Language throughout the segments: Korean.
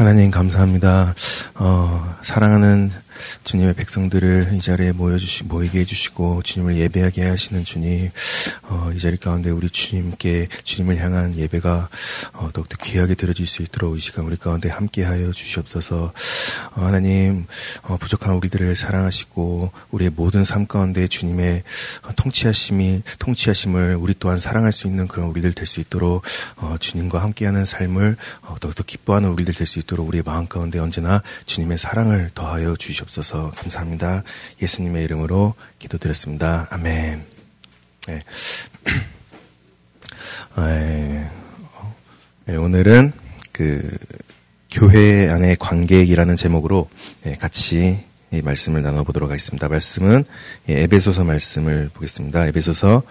하나님 감사합니다. 어, 사랑하는 주님의 백성들을 이 자리에 모여주시, 모이게 해주시고, 주님을 예배하게 하시는 주님, 어, 이 자리 가운데 우리 주님께, 주님을 향한 예배가, 어, 더욱더 귀하게 들어질 수 있도록 이 시간 우리 가운데 함께 하여 주시옵소서, 어, 하나님, 어, 부족한 우리들을 사랑하시고, 우리의 모든 삶 가운데 주님의 통치하심이, 통치하심을 우리 또한 사랑할 수 있는 그런 우리들 될 수 있도록, 어, 주님과 함께하는 삶을, 어, 더욱더 기뻐하는 우리들 될 수 있도록 우리의 마음 가운데 언제나 주님의 사랑을 더하여 주시옵소서. 주옵소서 감사합니다. 예수님의 이름으로 기도드렸습니다. 아멘. 네. 네, 오늘은 그 교회 안의 관객이라는 제목으로 네, 같이 이 말씀을 나눠보도록 하겠습니다. 말씀은 예, 에베소서 말씀을 보겠습니다. 에베소서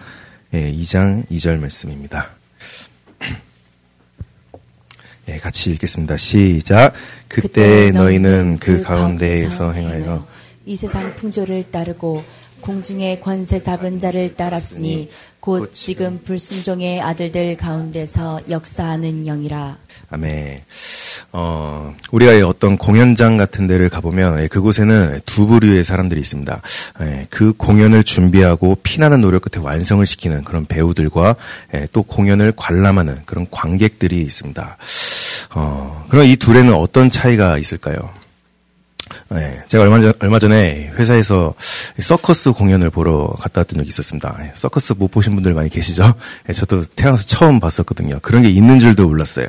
2장 예, 2절 말씀입니다. 예, 같이 읽겠습니다. 시작. 그때 너희는 그, 그 가운데에서 행하여 이 세상 풍조를 따르고 공중의 권세 잡은 자를 따랐으니 곧 지금 불순종의 아들들 가운데서 역사하는 영이라. 아멘. 어, 우리가 어떤 공연장 같은 데를 가보면 예, 그곳에는 두 부류의 사람들이 있습니다. 예, 그 공연을 준비하고 피나는 노력 끝에 완성을 시키는 그런 배우들과 예, 또 공연을 관람하는 그런 관객들이 있습니다. 어, 그럼 이 둘에는 어떤 차이가 있을까요? 네, 제가 얼마, 전, 얼마 전에 회사에서 서커스 공연을 보러 갔다 왔던 적이 있었습니다. 네, 서커스 못 보신 분들 많이 계시죠? 네, 저도 태어나서 처음 봤었거든요. 그런 게 있는 줄도 몰랐어요.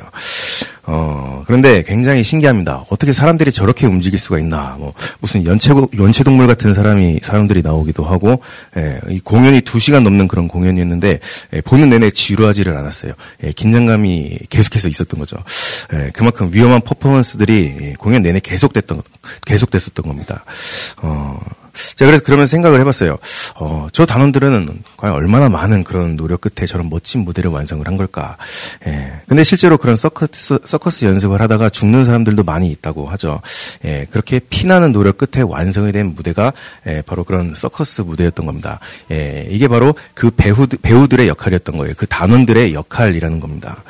어, 그런데 굉장히 신기합니다. 어떻게 사람들이 저렇게 움직일 수가 있나. 뭐, 무슨 연체, 연체동물 같은 사람이, 사람들이 나오기도 하고, 예, 이 공연이 두 시간 넘는 그런 공연이었는데, 예, 보는 내내 지루하지를 않았어요. 예, 긴장감이 계속해서 있었던 거죠. 예, 그만큼 위험한 퍼포먼스들이 예, 공연 내내 계속됐던, 계속됐었던 겁니다. 어, 제가 그래서 그러면 생각을 해봤어요. 어, 저 단원들은 과연 얼마나 많은 그런 노력 끝에 저런 멋진 무대를 완성을 한 걸까. 예. 근데 실제로 그런 서커스, 서커스 연습을 하다가 죽는 사람들도 많이 있다고 하죠. 예. 그렇게 피나는 노력 끝에 완성이 된 무대가 예, 바로 그런 서커스 무대였던 겁니다. 예. 이게 바로 그 배우, 배우들의 역할이었던 거예요. 그 단원들의 역할이라는 겁니다.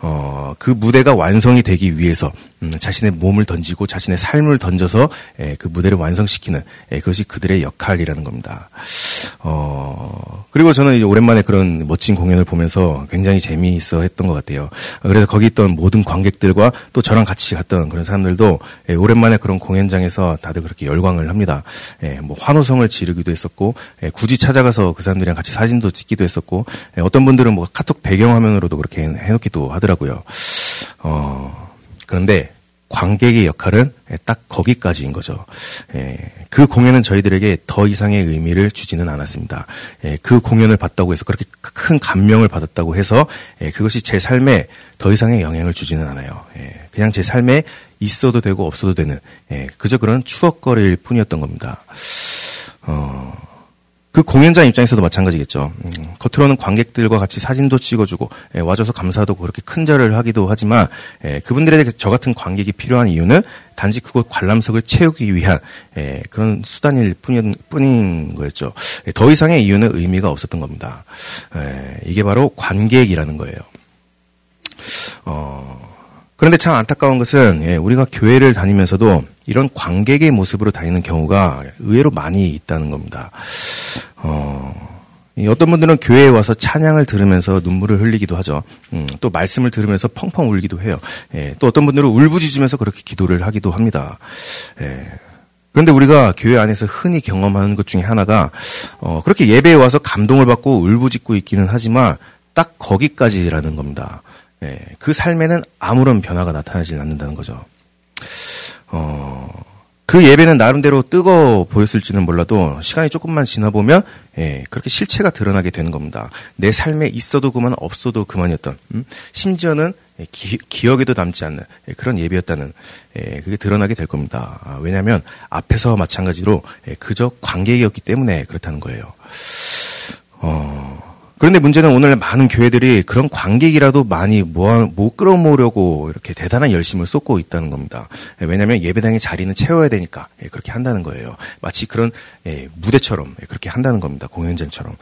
어, 그 무대가 완성이 되기 위해서 음, 자신의 몸을 던지고 자신의 삶을 던져서 예, 그 무대를 완성시키는 예, 그것이 그들의 역할이라는 겁니다. 어, 그리고 저는 이제 오랜만에 그런 멋진 공연을 보면서 굉장히 재미있어 했던 것 같아요. 그래서 거기 있던 모든 관객들과 또 저랑 같이 갔던 그런 사람들도 예, 오랜만에 그런 공연장에서 다들 그렇게 열광을 합니다. 예, 뭐 환호성을 지르기도 했었고 예, 굳이 찾아가서 그 사람들이랑 같이 사진도 찍기도 했었고 예, 어떤 분들은 뭐 카톡 배경화면으로도 그렇게 해놓기도 하더라고요. 어, 그런데 관객의 역할은 딱 거기까지인 거죠. 예, 그 공연은 저희들에게 더 이상의 의미를 주지는 않았습니다. 예, 그 공연을 봤다고 해서 그렇게 큰 감명을 받았다고 해서 예, 그것이 제 삶에 더 이상의 영향을 주지는 않아요. 그냥 제 삶에 있어도 되고 없어도 되는 그저 그런 추억거리일 뿐이었던 겁니다. 어, 그 공연장 입장에서도 마찬가지겠죠. 음, 겉으로는 관객들과 같이 사진도 찍어주고 예, 와줘서 감사도 그렇게 큰 절을 하기도 하지만 예, 그분들에게 저 같은 관객이 필요한 이유는 단지 그곳 관람석을 채우기 위한 예, 그런 수단일 뿐인, 뿐인 거였죠. 예, 더 이상의 이유는 의미가 없었던 겁니다. 예, 이게 바로 관객이라는 거예요. 어, 그런데 참 안타까운 것은 예, 우리가 교회를 다니면서도 이런 관객의 모습으로 다니는 경우가 의외로 많이 있다는 겁니다. 어, 어떤 분들은 교회에 와서 찬양을 들으면서 눈물을 흘리기도 하죠. 음, 또 말씀을 들으면서 펑펑 울기도 해요. 예, 또 어떤 분들은 울부짖으면서 그렇게 기도를 하기도 합니다. 예, 그런데 우리가 교회 안에서 흔히 경험하는 것 중에 하나가 어, 그렇게 예배에 와서 감동을 받고 울부짖고 있기는 하지만 딱 거기까지라는 겁니다. 예, 그 삶에는 아무런 변화가 나타나지 않는다는 거죠. 어, 그 예배는 나름대로 뜨거워 보였을지는 몰라도 시간이 조금만 지나 보면 예, 그렇게 실체가 드러나게 되는 겁니다. 내 삶에 있어도 그만 없어도 그만이었던 음? 심지어는 기, 억에도 남지 않는 예, 그런 예배였다는 예, 그게 드러나게 될 겁니다. 아, 왜냐하면 앞에서 마찬가지로 예, 그저 관객이었기 때문에 그렇다는 거예요. 어, 그런데 문제는 오늘 많은 교회들이 그런 관객이라도 많이 모아, 못 끌어모으려고 이렇게 대단한 열심을 쏟고 있다는 겁니다. 예, 왜냐하면 예배당의 자리는 채워야 되니까 예, 그렇게 한다는 거예요. 마치 그런 예, 무대처럼 그렇게 한다는 겁니다. 공연장처럼.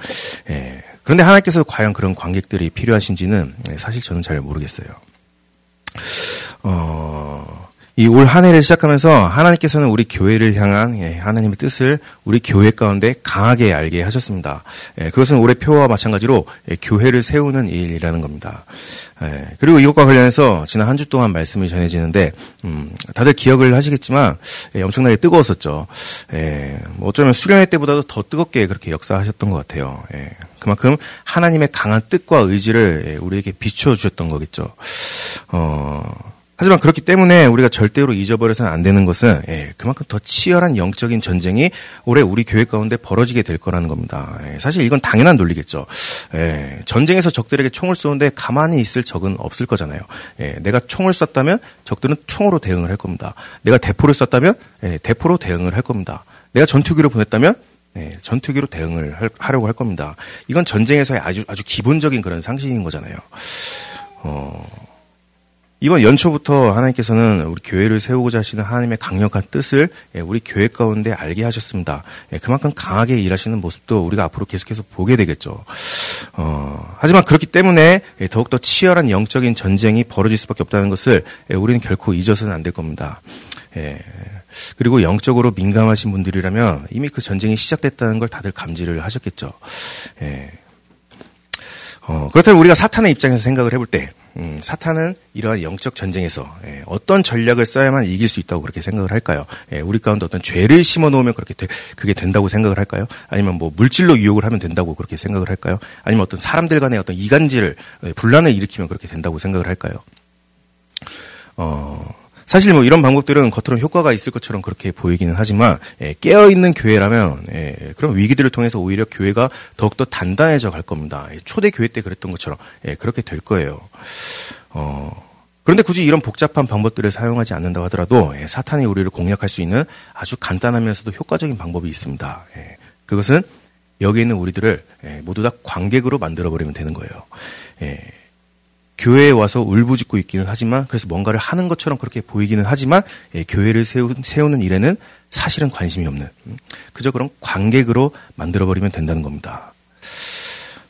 그런데 하나님께서 과연 그런 관객들이 필요하신지는 사실 저는 잘 모르겠어요. 어, 이 올 한 해를 시작하면서 하나님께서는 우리 교회를 향한 예, 하나님의 뜻을 우리 교회 가운데 강하게 알게 하셨습니다. 예, 그것은 올해 표와 마찬가지로 예, 교회를 세우는 일이라는 겁니다. 그리고 이것과 관련해서 지난 한 주 동안 말씀이 전해지는데 음, 다들 기억을 하시겠지만 엄청나게 뜨거웠었죠. 뭐 어쩌면 수련회 때보다도 더 뜨겁게 그렇게 역사하셨던 것 같아요. 그만큼 하나님의 강한 뜻과 의지를 우리에게 비춰 주셨던 거겠죠. 어, 하지만 그렇기 때문에 우리가 절대로 잊어버려서는 안 되는 것은 예, 그만큼 더 치열한 영적인 전쟁이 올해 우리 교회 가운데 벌어지게 될 거라는 겁니다. 예, 사실 이건 당연한 논리겠죠. 예, 전쟁에서 적들에게 총을 쏘는데 가만히 있을 적은 없을 거잖아요. 예, 내가 총을 쐈다면 적들은 총으로 대응을 할 겁니다. 내가 대포를 쐈다면 예, 대포로 대응을 할 겁니다. 내가 전투기로 보냈다면 네, 전투기로 대응을 할, 하려고 할 겁니다. 이건 전쟁에서의 아주 아주 기본적인 그런 상식인 거잖아요. 어, 이번 연초부터 하나님께서는 우리 교회를 세우고자 하시는 하나님의 강력한 뜻을 예, 우리 교회 가운데 알게 하셨습니다. 예, 그만큼 강하게 일하시는 모습도 우리가 앞으로 계속해서 보게 되겠죠. 어, 하지만 그렇기 때문에 예, 더욱더 치열한 영적인 전쟁이 벌어질 수밖에 없다는 것을 우리는 결코 잊어서는 안 될 겁니다. 그리고 영적으로 민감하신 분들이라면 이미 그 전쟁이 시작됐다는 걸 다들 감지를 하셨겠죠. 어, 그렇다면 우리가 사탄의 입장에서 생각을 해볼 때, 음, 사탄은 이러한 영적 전쟁에서 예, 어떤 전략을 써야만 이길 수 있다고 그렇게 생각을 할까요? 예, 우리 가운데 어떤 죄를 심어 놓으면 그렇게 되, 그게 된다고 생각을 할까요? 아니면 뭐 물질로 유혹을 하면 된다고 그렇게 생각을 할까요? 아니면 어떤 사람들 간의 어떤 이간질을 예, 분란을 일으키면 그렇게 된다고 생각을 할까요? 어, 사실 뭐 이런 방법들은 겉으로 효과가 있을 것처럼 그렇게 보이기는 하지만 예, 깨어 있는 교회라면 예, 그런 위기들을 통해서 오히려 교회가 더욱더 단단해져 갈 겁니다. 예, 초대 교회 때 그랬던 것처럼 예, 그렇게 될 거예요. 어, 그런데 굳이 이런 복잡한 방법들을 사용하지 않는다고 하더라도 예, 사탄이 우리를 공략할 수 있는 아주 간단하면서도 효과적인 방법이 있습니다. 예, 그것은 여기 있는 우리들을 예, 모두 다 관객으로 만들어 버리면 되는 거예요. 예, 교회에 와서 울부짖고 있기는 하지만 그래서 뭔가를 하는 것처럼 그렇게 보이기는 하지만 예, 교회를 세우, 세우는 일에는 사실은 관심이 없는 음, 그저 그런 관객으로 만들어버리면 된다는 겁니다.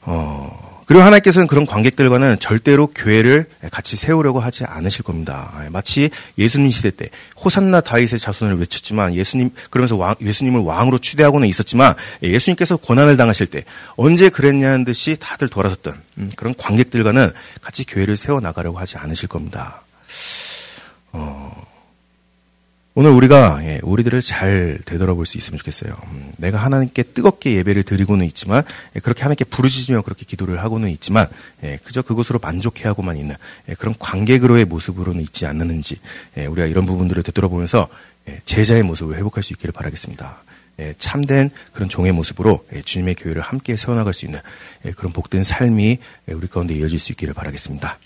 어, 그리고 하나님께서는 그런 관객들과는 절대로 교회를 같이 세우려고 하지 않으실 겁니다. 마치 예수님 시대 때 호산나 다윗의 자손을 외쳤지만 예수님 그러면서 왕, 예수님을 왕으로 추대하고는 있었지만 예수님께서 고난을 당하실 때 언제 그랬냐는 듯이 다들 돌아섰던 음, 그런 관객들과는 같이 교회를 세워 나가려고 하지 않으실 겁니다. 어, 오늘 우리가 예, 우리들을 잘 되돌아볼 수 있으면 좋겠어요. 음, 내가 하나님께 뜨겁게 예배를 드리고는 있지만 예, 그렇게 하나님께 부르짖으며 그렇게 기도를 하고는 있지만 예, 그저 그것으로 만족해하고만 있는 그런 관객으로의 모습으로는 있지 않는지 우리가 이런 부분들을 되돌아보면서 제자의 모습을 회복할 수 있기를 바라겠습니다. 참된 그런 종의 모습으로 주님의 교회를 함께 세워나갈 수 있는 그런 복된 삶이 우리 가운데 이어질 수 있기를 바라겠습니다.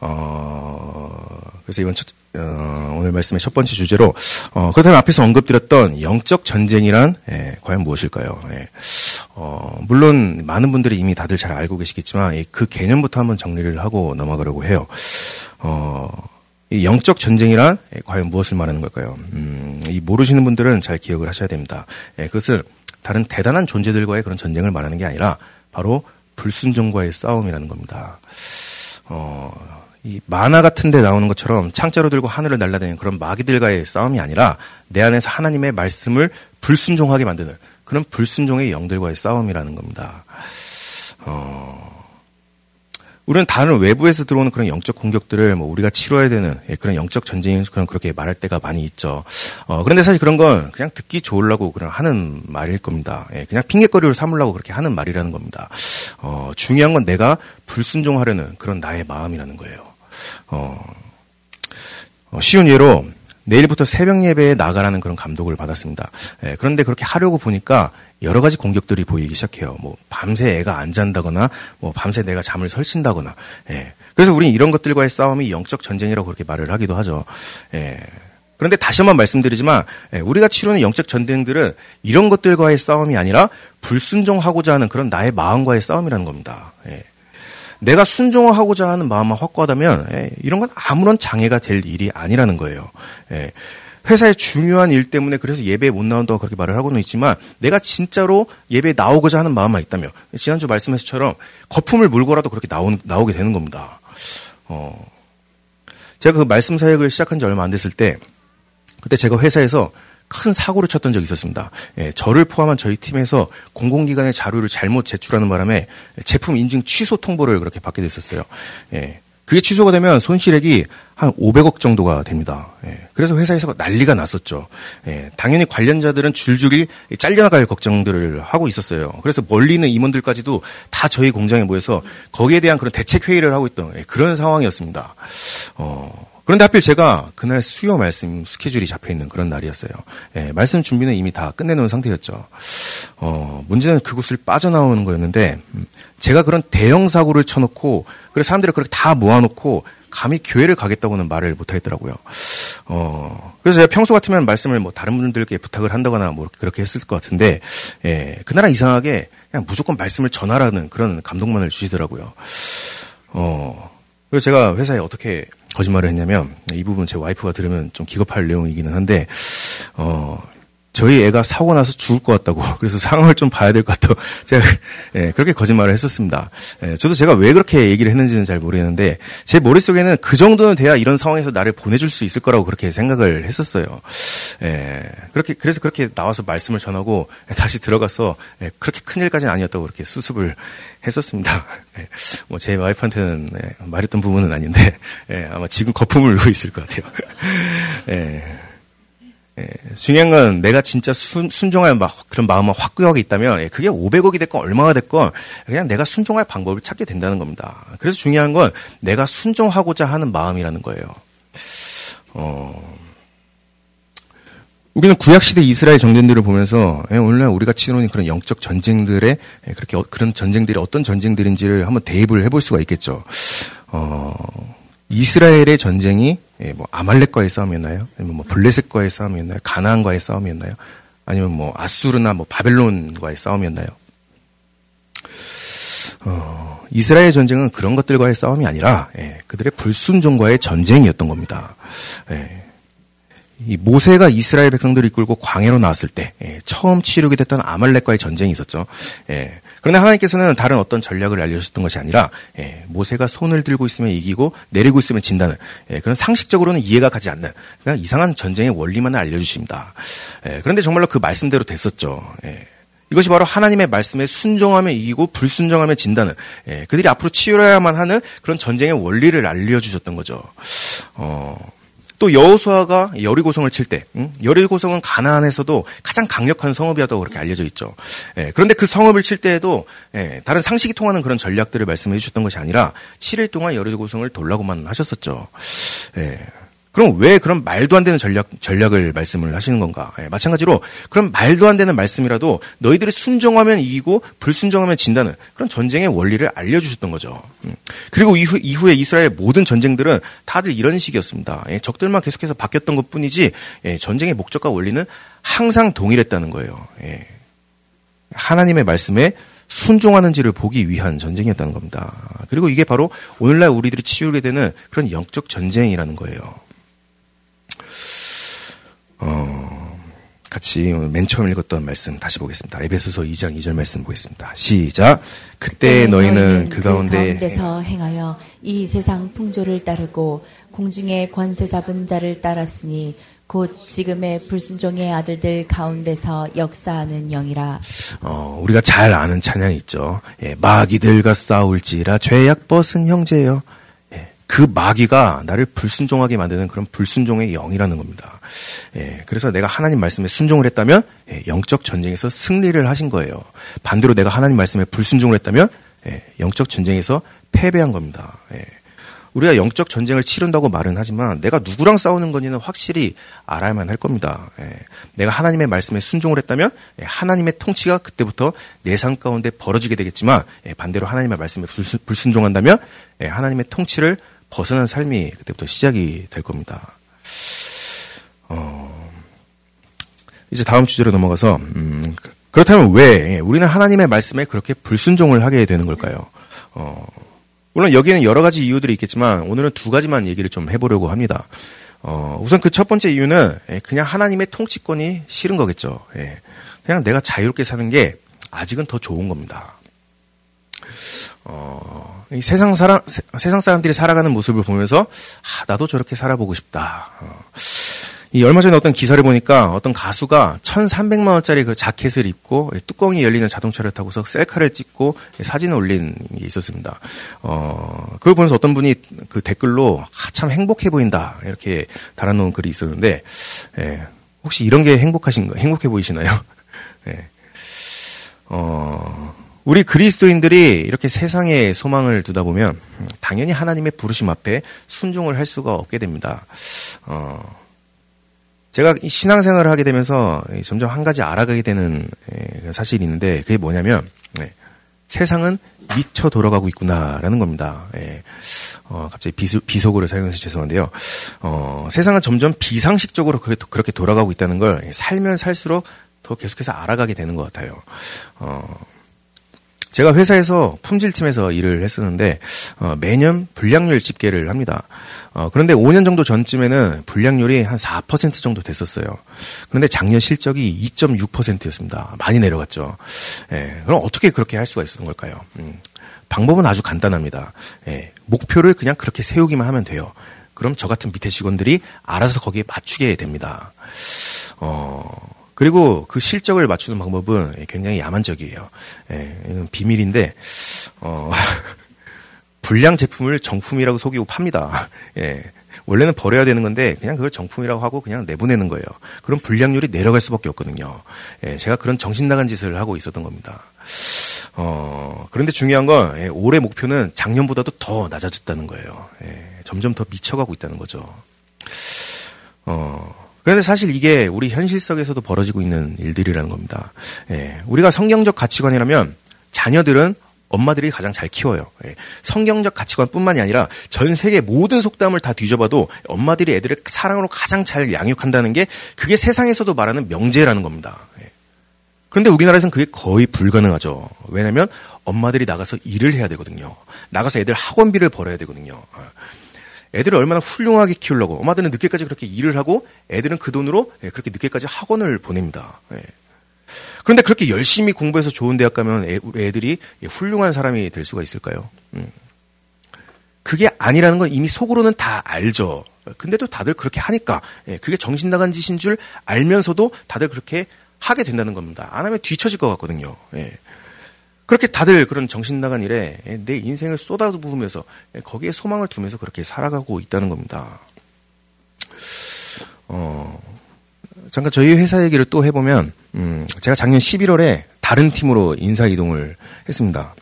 어, 그래서 이번 첫, 어, 오늘 말씀의 첫 번째 주제로 어, 그렇다면 앞에서 언급드렸던 영적 전쟁이란 예, 과연 무엇일까요? 예. 어, 물론 많은 분들이 이미 다들 잘 알고 계시겠지만 예, 그 개념부터 한번 정리를 하고 넘어가려고 해요. 어, 이 영적 전쟁이란 예, 과연 무엇을 말하는 걸까요? 음, 이 모르시는 분들은 잘 기억을 하셔야 됩니다. 예, 그것을 다른 대단한 존재들과의 그런 전쟁을 말하는 게 아니라 바로 불순종과의 싸움이라는 겁니다. 어, 이 만화 같은 데 나오는 것처럼 창자로 들고 하늘을 날아다니는 그런 마귀들과의 싸움이 아니라 내 안에서 하나님의 말씀을 불순종하게 만드는 그런 불순종의 영들과의 싸움이라는 겁니다. 어, 우리는 다른 외부에서 들어오는 그런 영적 공격들을 뭐 우리가 치러야 되는 예, 그런 영적 전쟁 그런 그렇게 말할 때가 많이 있죠. 어, 그런데 사실 그런 건 그냥 듣기 좋으려고 그냥 하는 말일 겁니다. 예, 그냥 핑계거리를 삼으려고 그렇게 하는 말이라는 겁니다. 어, 중요한 건 내가 불순종하려는 그런 나의 마음이라는 거예요. 어, 어, 쉬운 예로 내일부터 새벽 예배에 나가라는 그런 감독을 받았습니다. 예, 그런데 그렇게 하려고 보니까 여러 가지 공격들이 보이기 시작해요. 뭐 밤새 애가 안 잔다거나, 뭐 밤새 내가 잠을 설친다거나. 예. 그래서 우리는 이런 것들과의 싸움이 영적 전쟁이라고 그렇게 말을 하기도 하죠. 예. 그런데 다시 한번 말씀드리지만 예, 우리가 치르는 영적 전쟁들은 이런 것들과의 싸움이 아니라 불순종하고자 하는 그런 나의 마음과의 싸움이라는 겁니다. 예. 내가 순종하고자 하는 마음만 확고하다면 예, 이런 건 아무런 장애가 될 일이 아니라는 거예요. 예, 회사의 중요한 일 때문에 그래서 예배에 못 나온다고 그렇게 말을 하고는 있지만 내가 진짜로 예배에 나오고자 하는 마음만 있다면 지난주 말씀에서처럼 거품을 물고라도 그렇게 나오, 나오게 되는 겁니다. 어, 제가 그 말씀 사역을 시작한 지 얼마 안 됐을 때 그때 제가 회사에서 큰 사고를 쳤던 적이 있었습니다. 예, 저를 포함한 저희 팀에서 공공기관의 자료를 잘못 제출하는 바람에 제품 인증 취소 통보를 그렇게 받게 됐었어요. 예, 그게 취소가 되면 손실액이 한 500억 정도가 됩니다. 예, 그래서 회사에서 난리가 났었죠. 예, 당연히 관련자들은 줄줄이 잘려나갈 걱정들을 하고 있었어요. 그래서 멀리 있는 임원들까지도 다 저희 공장에 모여서 거기에 대한 그런 대책 회의를 하고 있던 예, 그런 상황이었습니다. 어, 그런데 하필 제가 그날 수요 말씀 스케줄이 잡혀 있는 그런 날이었어요. 예, 말씀 준비는 이미 다 끝내놓은 상태였죠. 어, 문제는 그곳을 빠져나오는 거였는데, 음, 제가 그런 대형 사고를 쳐놓고, 그래서 사람들을 그렇게 다 모아놓고, 감히 교회를 가겠다고는 말을 못 하겠더라고요. 어, 그래서 제가 평소 같으면 말씀을 뭐 다른 분들께 부탁을 한다거나 뭐 그렇게 했을 것 같은데, 예, 그날은 이상하게 그냥 무조건 말씀을 전하라는 그런 감동만을 주시더라고요. 어, 그래서 제가 회사에 어떻게 거짓말을 했냐면 이 부분 제 와이프가 들으면 좀 기겁할 내용이기는 한데 어 저희 애가 사고 나서 죽을 것 같다고 그래서 상황을 좀 봐야 될 것 같다고 제가 예, 그렇게 거짓말을 했었습니다. 예, 저도 제가 왜 그렇게 얘기를 했는지는 잘 모르겠는데 제 머릿속에는 그 정도는 돼야 이런 상황에서 나를 보내줄 수 있을 거라고 그렇게 생각을 했었어요. 예, 그렇게 그래서 그렇게 나와서 말씀을 전하고 다시 들어가서 예, 그렇게 큰 일까지는 아니었다고 그렇게 수습을 했었습니다. 예, 뭐제 와이프한테는 예, 말했던 부분은 아닌데 예, 아마 지금 거품을 누고 있을 것 같아요. 예. 예, 중요한 건 내가 진짜 순, 순종할 막 그런 마음을 확고하게 있다면 예, 그게 500억이 됐건 얼마가 됐건 그냥 내가 순종할 방법을 찾게 된다는 겁니다. 그래서 중요한 건 내가 순종하고자 하는 마음이라는 거예요. 어, 우리는 구약시대 이스라엘 정전들을 보면서 예, 오늘날 우리가 치르는 그런 영적 전쟁들의 예, 그렇게 어, 그런 전쟁들이 어떤 전쟁들인지를 한번 대입을 해볼 수가 있겠죠. 어, 이스라엘의 전쟁이 예, 뭐 아말렉과의 싸움이었나요? 아니면 뭐 블레셋과의 싸움이었나요? 가나안과의 싸움이었나요? 아니면 뭐 아수르나 뭐 바벨론과의 싸움이었나요? 어, 이스라엘 전쟁은 그런 것들과의 싸움이 아니라 예, 그들의 불순종과의 전쟁이었던 겁니다. 예, 이 모세가 이스라엘 백성들을 이끌고 광해로 나왔을 때 예, 처음 치르게 됐던 아말렉과의 전쟁이 있었죠. 예, 그런데 하나님께서는 다른 어떤 전략을 알려주셨던 것이 아니라 예, 모세가 손을 들고 있으면 이기고 내리고 있으면 진다는 예, 그런 상식적으로는 이해가 가지 않는 그냥 이상한 전쟁의 원리만을 알려주십니다. 예, 그런데 정말로 그 말씀대로 됐었죠. 예, 이것이 바로 하나님의 말씀에 순종하면 이기고 불순종하면 진다는 예, 그들이 앞으로 치열해야만 하는 그런 전쟁의 원리를 알려주셨던 거죠. 어, 또 여호수아가 여리고성을 칠 때, 응? 여리고성은 가나안에서도 가장 강력한 성읍이었다고 그렇게 알려져 있죠. 예, 그런데 그 성읍을 칠 때에도 예, 다른 상식이 통하는 그런 전략들을 말씀해 주셨던 것이 아니라 7일 동안 여리고성을 돌라고만 하셨었죠. 예, 그럼 왜 그런 말도 안 되는 전략, 전략을 말씀을 하시는 건가? 예, 마찬가지로 그런 말도 안 되는 말씀이라도 너희들이 순종하면 이기고 불순종하면 진다는 그런 전쟁의 원리를 알려주셨던 거죠. 음. 그리고 이후, 이후에 이스라엘 모든 전쟁들은 다들 이런 식이었습니다. 예, 적들만 계속해서 바뀌었던 것 뿐이지 예, 전쟁의 목적과 원리는 항상 동일했다는 거예요. 예. 하나님의 말씀에 순종하는지를 보기 위한 전쟁이었다는 겁니다. 그리고 이게 바로 오늘날 우리들이 치우게 되는 그런 영적 전쟁이라는 거예요. 같이 오늘 맨 처음 읽었던 말씀 다시 보겠습니다. 에베소서 2장 2절 말씀 보겠습니다. 시작. 그때 너희는 그, 그 가운데 서 행하여 이 세상 풍조를 따르고 공중의 권세 잡은 자를 따랐으니 곧 지금의 불순종의 아들들 가운데서 역사하는 영이라. 어, 우리가 잘 아는 찬양이 있죠. 예, 마귀들과 싸울지라 죄악 벗은 형제여. 그 마귀가 나를 불순종하게 만드는 그런 불순종의 영이라는 겁니다. 예, 그래서 내가 하나님 말씀에 순종을 했다면 예, 영적 전쟁에서 승리를 하신 거예요. 반대로 내가 하나님 말씀에 불순종을 했다면 예, 영적 전쟁에서 패배한 겁니다. 예. 우리가 영적 전쟁을 치른다고 말은 하지만 내가 누구랑 싸우는 건지는 확실히 알아야만 할 겁니다. 예. 내가 하나님의 말씀에 순종을 했다면 예, 하나님의 통치가 그때부터 내 삶 가운데 벌어지게 되겠지만 예, 반대로 하나님의 말씀에 불순, 불순종한다면 예, 하나님의 통치를 벗어난 삶이 그때부터 시작이 될 겁니다. 어, 이제 다음 주제로 넘어가서 음, 그렇다면 왜 우리는 하나님의 말씀에 그렇게 불순종을 하게 되는 걸까요? 어, 물론 여기에는 여러 가지 이유들이 있겠지만 오늘은 두 가지만 얘기를 좀 해보려고 합니다. 어, 우선 그 첫 번째 이유는 예, 그냥 하나님의 통치권이 싫은 거겠죠. 예, 그냥 내가 자유롭게 사는 게 아직은 더 좋은 겁니다. 어, 이 세상 사람, 세, 상 사람들이 살아가는 모습을 보면서, 아, 나도 저렇게 살아보고 싶다. 어. 이 얼마 전에 어떤 기사를 보니까 어떤 가수가 1,300만 원짜리 그 자켓을 입고 뚜껑이 열리는 자동차를 타고서 셀카를 찍고 사진을 올린 게 있었습니다. 어, 그걸 보면서 어떤 분이 그 댓글로 아, 참 행복해 보인다 이렇게 달아놓은 글이 있었는데 예, 혹시 이런 게 행복하신가 행복해 보이시나요? 예. 어, 우리 그리스도인들이 이렇게 세상에 소망을 두다 보면 당연히 하나님의 부르심 앞에 순종을 할 수가 없게 됩니다. 어, 제가 신앙생활을 하게 되면서 점점 한 가지 알아가게 되는 사실이 있는데 그게 뭐냐면 네, 세상은 미쳐 돌아가고 있구나라는 겁니다. 예. 어, 갑자기 비수, 비속어를 사용해서 죄송한데요. 어, 세상은 점점 비상식적으로 그렇게 돌아가고 있다는 걸 살면 살수록 더 계속해서 알아가게 되는 것 같아요. 어, 제가 회사에서 품질팀에서 일을 했었는데 어, 매년 불량률 집계를 합니다. 어, 그런데 5년 정도 전쯤에는 불량률이 한 4% 정도 됐었어요. 그런데 작년 실적이 2.6%였습니다. 많이 내려갔죠. 예, 그럼 어떻게 그렇게 할 수가 있었던 걸까요? 음, 방법은 아주 간단합니다. 예, 목표를 그냥 그렇게 세우기만 하면 돼요. 그럼 저 같은 밑에 직원들이 알아서 거기에 맞추게 됩니다. 어, 그리고 그 실적을 맞추는 방법은 굉장히 야만적이에요. 예, 비밀인데, 어, 불량 제품을 정품이라고 속이고 팝니다. 예. 원래는 버려야 되는 건데 그냥 그걸 정품이라고 하고 그냥 내보내는 거예요. 그럼 불량률이 내려갈 수밖에 없거든요. 예, 제가 그런 정신 나간 짓을 하고 있었던 겁니다. 어, 그런데 중요한 건 예, 올해 목표는 작년보다도 더 낮아졌다는 거예요. 예, 점점 더 미쳐가고 있다는 거죠. 어, 그런데 사실 이게 우리 현실 속에서도 벌어지고 있는 일들이라는 겁니다. 예, 우리가 성경적 가치관이라면 자녀들은 엄마들이 가장 잘 키워요. 예, 성경적 가치관뿐만이 아니라 전 세계 모든 속담을 다 뒤져봐도 엄마들이 애들을 사랑으로 가장 잘 양육한다는 게 그게 세상에서도 말하는 명제라는 겁니다. 예. 그런데 우리나라에서는 그게 거의 불가능하죠. 왜냐하면 엄마들이 나가서 일을 해야 되거든요. 나가서 애들 학원비를 벌어야 되거든요. 아. 애들을 얼마나 훌륭하게 키우려고 엄마들은 늦게까지 그렇게 일을 하고 애들은 그 돈으로 예, 그렇게 늦게까지 학원을 보냅니다. 예. 그런데 그렇게 열심히 공부해서 좋은 대학 가면 애, 들이 훌륭한 사람이 될 수가 있을까요? 음. 그게 아니라는 건 이미 속으로는 다 알죠. 근데도 다들 그렇게 하니까 예, 그게 정신 나간 짓인 줄 알면서도 다들 그렇게 하게 된다는 겁니다. 안 하면 뒤처질 것 같거든요. 그렇게 다들 그런 정신 나간 일에 내 인생을 쏟아부으면서 거기에 소망을 두면서 그렇게 살아가고 있다는 겁니다. 어, 잠깐 저희 회사 얘기를 또 해보면, 음, 제가 작년 11월에 다른 팀으로 인사 이동을 했습니다.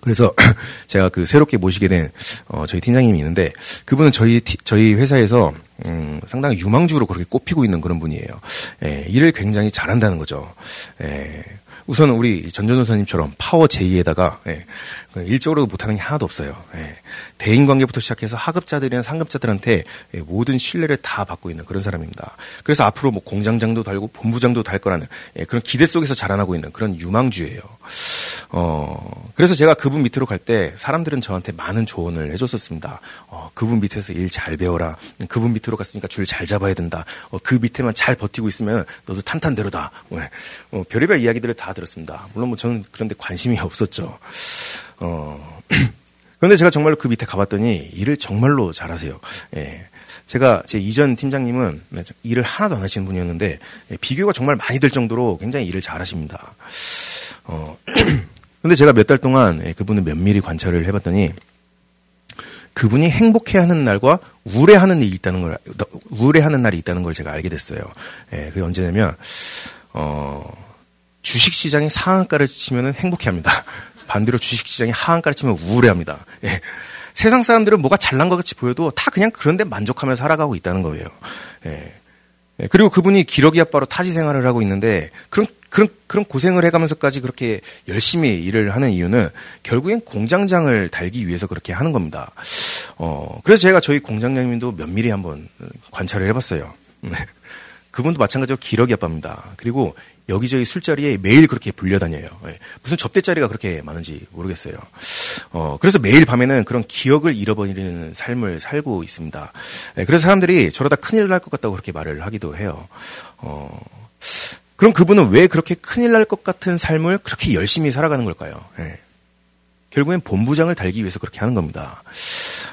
그래서 제가 그 새롭게 모시게 된 어, 저희 팀장님이 있는데 그분은 저희 저희 회사에서 음, 상당히 유망주로 그렇게 꼽히고 있는 그런 분이에요. 예, 일을 굉장히 잘한다는 거죠. 예, 우선 우리 전전도사님처럼 파워 J에다가 예, 그 일적으로도 못하는 게 하나도 없어요. 예, 대인 관계부터 시작해서 하급자들이나 상급자들한테 예, 모든 신뢰를 다 받고 있는 그런 사람입니다. 그래서 앞으로 뭐 공장장도 달고 본부장도 달 거라는 예, 그런 기대 속에서 자라나고 있는 그런 유망주예요. 어, 그래서 제가 그분 밑으로 갈 때 사람들은 저한테 많은 조언을 해줬었습니다. 어, 그분 밑에서 일 잘 배워라. 그분 밑으로 갔으니까 줄 잘 잡아야 된다. 어, 그 밑에만 잘 버티고 있으면 너도 탄탄대로다. 뭐, 어, 별의별 이야기들을 다 들었습니다. 물론 뭐 저는 그런데 관심이 없었죠. 어, 그런데 제가 정말로 그 밑에 가봤더니 일을 정말로 잘하세요. 예. 제가 제 이전 팀장님은 일을 하나도 안 하시는 분이었는데 예, 비교가 정말 많이 될 정도로 굉장히 일을 잘하십니다. 어, 근데 제가 몇 달 동안 예, 그분을 면밀히 관찰을 해봤더니 그분이 행복해하는 날과 우울해하는 일이 있다는 걸 우울해하는 날이 있다는 걸 제가 알게 됐어요. 예, 그게 언제냐면 어, 주식 시장이 상한가를 치면은 행복해합니다. 반대로 주식 시장이 하한가를 치면 우울해합니다. 예. 세상 사람들은 뭐가 잘난 것 같이 보여도 다 그냥 그런데 만족하며 살아가고 있다는 거예요. 예. 예. 그리고 그분이 기러기 아빠로 타지 생활을 하고 있는데 그런 그런 그런 고생을 해가면서까지 그렇게 열심히 일을 하는 이유는 결국엔 공장장을 달기 위해서 그렇게 하는 겁니다. 어 그래서 제가 저희 공장장님도 면밀히 한번 관찰을 해봤어요. 네. 그분도 마찬가지로 기러기 아빠입니다. 그리고 여기저기 술자리에 매일 그렇게 불려다녀요. 예. 무슨 접대자리가 그렇게 많은지 모르겠어요. 어, 그래서 매일 밤에는 그런 기억을 잃어버리는 삶을 살고 있습니다. 예, 그래서 사람들이 저러다 큰일 날 것 같다고 그렇게 말을 하기도 해요. 어, 그럼 그분은 왜 그렇게 큰일 날 것 같은 삶을 그렇게 열심히 살아가는 걸까요? 예. 결국엔 본부장을 달기 위해서 그렇게 하는 겁니다.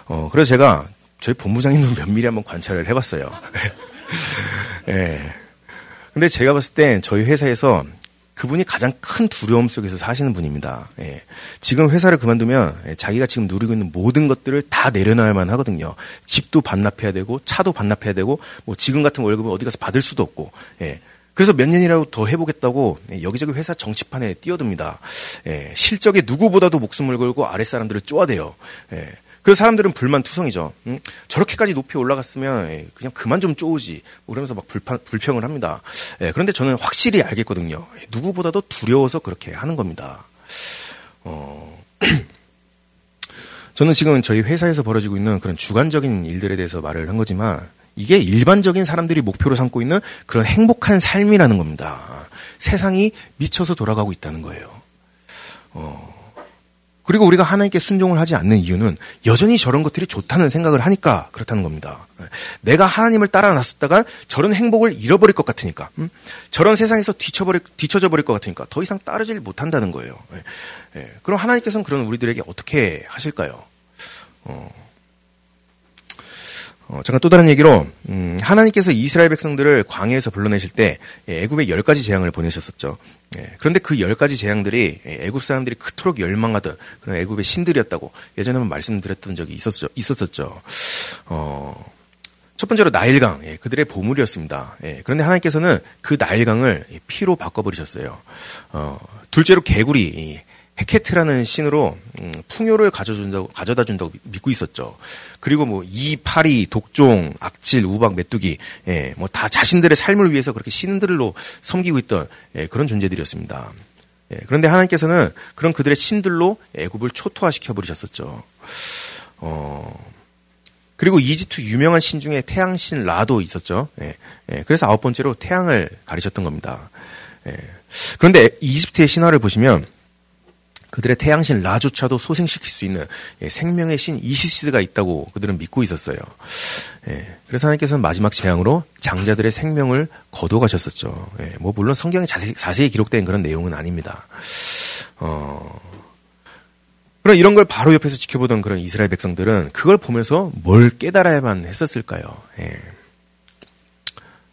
어, 그래서 제가 저희 본부장님도 면밀히 한번 관찰을 해봤어요. 예. 근데 제가 봤을 땐 저희 회사에서 그분이 가장 큰 두려움 속에서 사시는 분입니다. 예. 지금 회사를 그만두면 예, 자기가 지금 누리고 있는 모든 것들을 다 내려놔야만 하거든요. 집도 반납해야 되고 차도 반납해야 되고 뭐 지금 같은 월급을 어디 가서 받을 수도 없고. 예. 그래서 몇 년이라도 더 해보겠다고 예, 여기저기 회사 정치판에 뛰어듭니다. 예. 실적에 누구보다도 목숨을 걸고 아랫사람들을 쪼아대요. 예. 그 사람들은 불만투성이죠. 응? 저렇게까지 높이 올라갔으면 예, 그냥 그만 좀 쪼우지. 뭐 그러면서 막 불판, 불평을 합니다. 예, 그런데 저는 확실히 알겠거든요. 예, 누구보다도 두려워서 그렇게 하는 겁니다. 어, 저는 지금 저희 회사에서 벌어지고 있는 그런 주관적인 일들에 대해서 말을 한 거지만 이게 일반적인 사람들이 목표로 삼고 있는 그런 행복한 삶이라는 겁니다. 세상이 미쳐서 돌아가고 있다는 거예요. 어, 그리고 우리가 하나님께 순종을 하지 않는 이유는 여전히 저런 것들이 좋다는 생각을 하니까 그렇다는 겁니다. 내가 하나님을 따라 나섰다가 저런 행복을 잃어버릴 것 같으니까, 음? 저런 세상에서 뒤쳐버릴, 뒤쳐져 버릴 것 같으니까 더 이상 따르질 못한다는 거예요. 예. 예. 그럼 하나님께서는 그런 우리들에게 어떻게 하실까요? 어. 어, 잠깐 또 다른 얘기로 음, 하나님께서 이스라엘 백성들을 광야에서 불러내실 때 예, 애굽에 열 가지 재앙을 보내셨었죠. 예, 그런데 그 열 가지 재앙들이 예, 애굽 사람들이 그토록 열망하던 그런 애굽의 신들이었다고 예전에 한번 말씀드렸던 적이 있었죠. 있었었죠. 어, 첫 번째로 나일강, 예, 그들의 보물이었습니다. 예, 그런데 하나님께서는 그 나일강을 피로 바꿔버리셨어요. 어, 둘째로 개구리, 헤케트라는 신으로 음, 풍요를 가져준다고 가져다 준다고 믿고 있었죠. 그리고 뭐 이 파리, 독종, 악질, 우박, 메뚜기, 예, 뭐 다 자신들의 삶을 위해서 그렇게 신들로 섬기고 있던 예, 그런 존재들이었습니다. 예, 그런데 하나님께서는 그런 그들의 신들로 애굽을 초토화시켜 버리셨었죠. 어. 그리고 이집트 유명한 신 중에 태양신 라도 있었죠. 예, 예, 그래서 아홉 번째로 태양을 가리셨던 겁니다. 예, 그런데 이집트의 신화를 보시면 그들의 태양신 라조차도 소생시킬 수 있는 예, 생명의 신 이시스가 있다고 그들은 믿고 있었어요. 예, 그래서 하나님께서는 마지막 재앙으로 장자들의 생명을 거둬가셨었죠. 예, 뭐 물론 성경에 자세히, 기록된 그런 내용은 아닙니다. 어, 그럼 이런 걸 바로 옆에서 지켜보던 그런 이스라엘 백성들은 그걸 보면서 뭘 깨달아야만 했었을까요?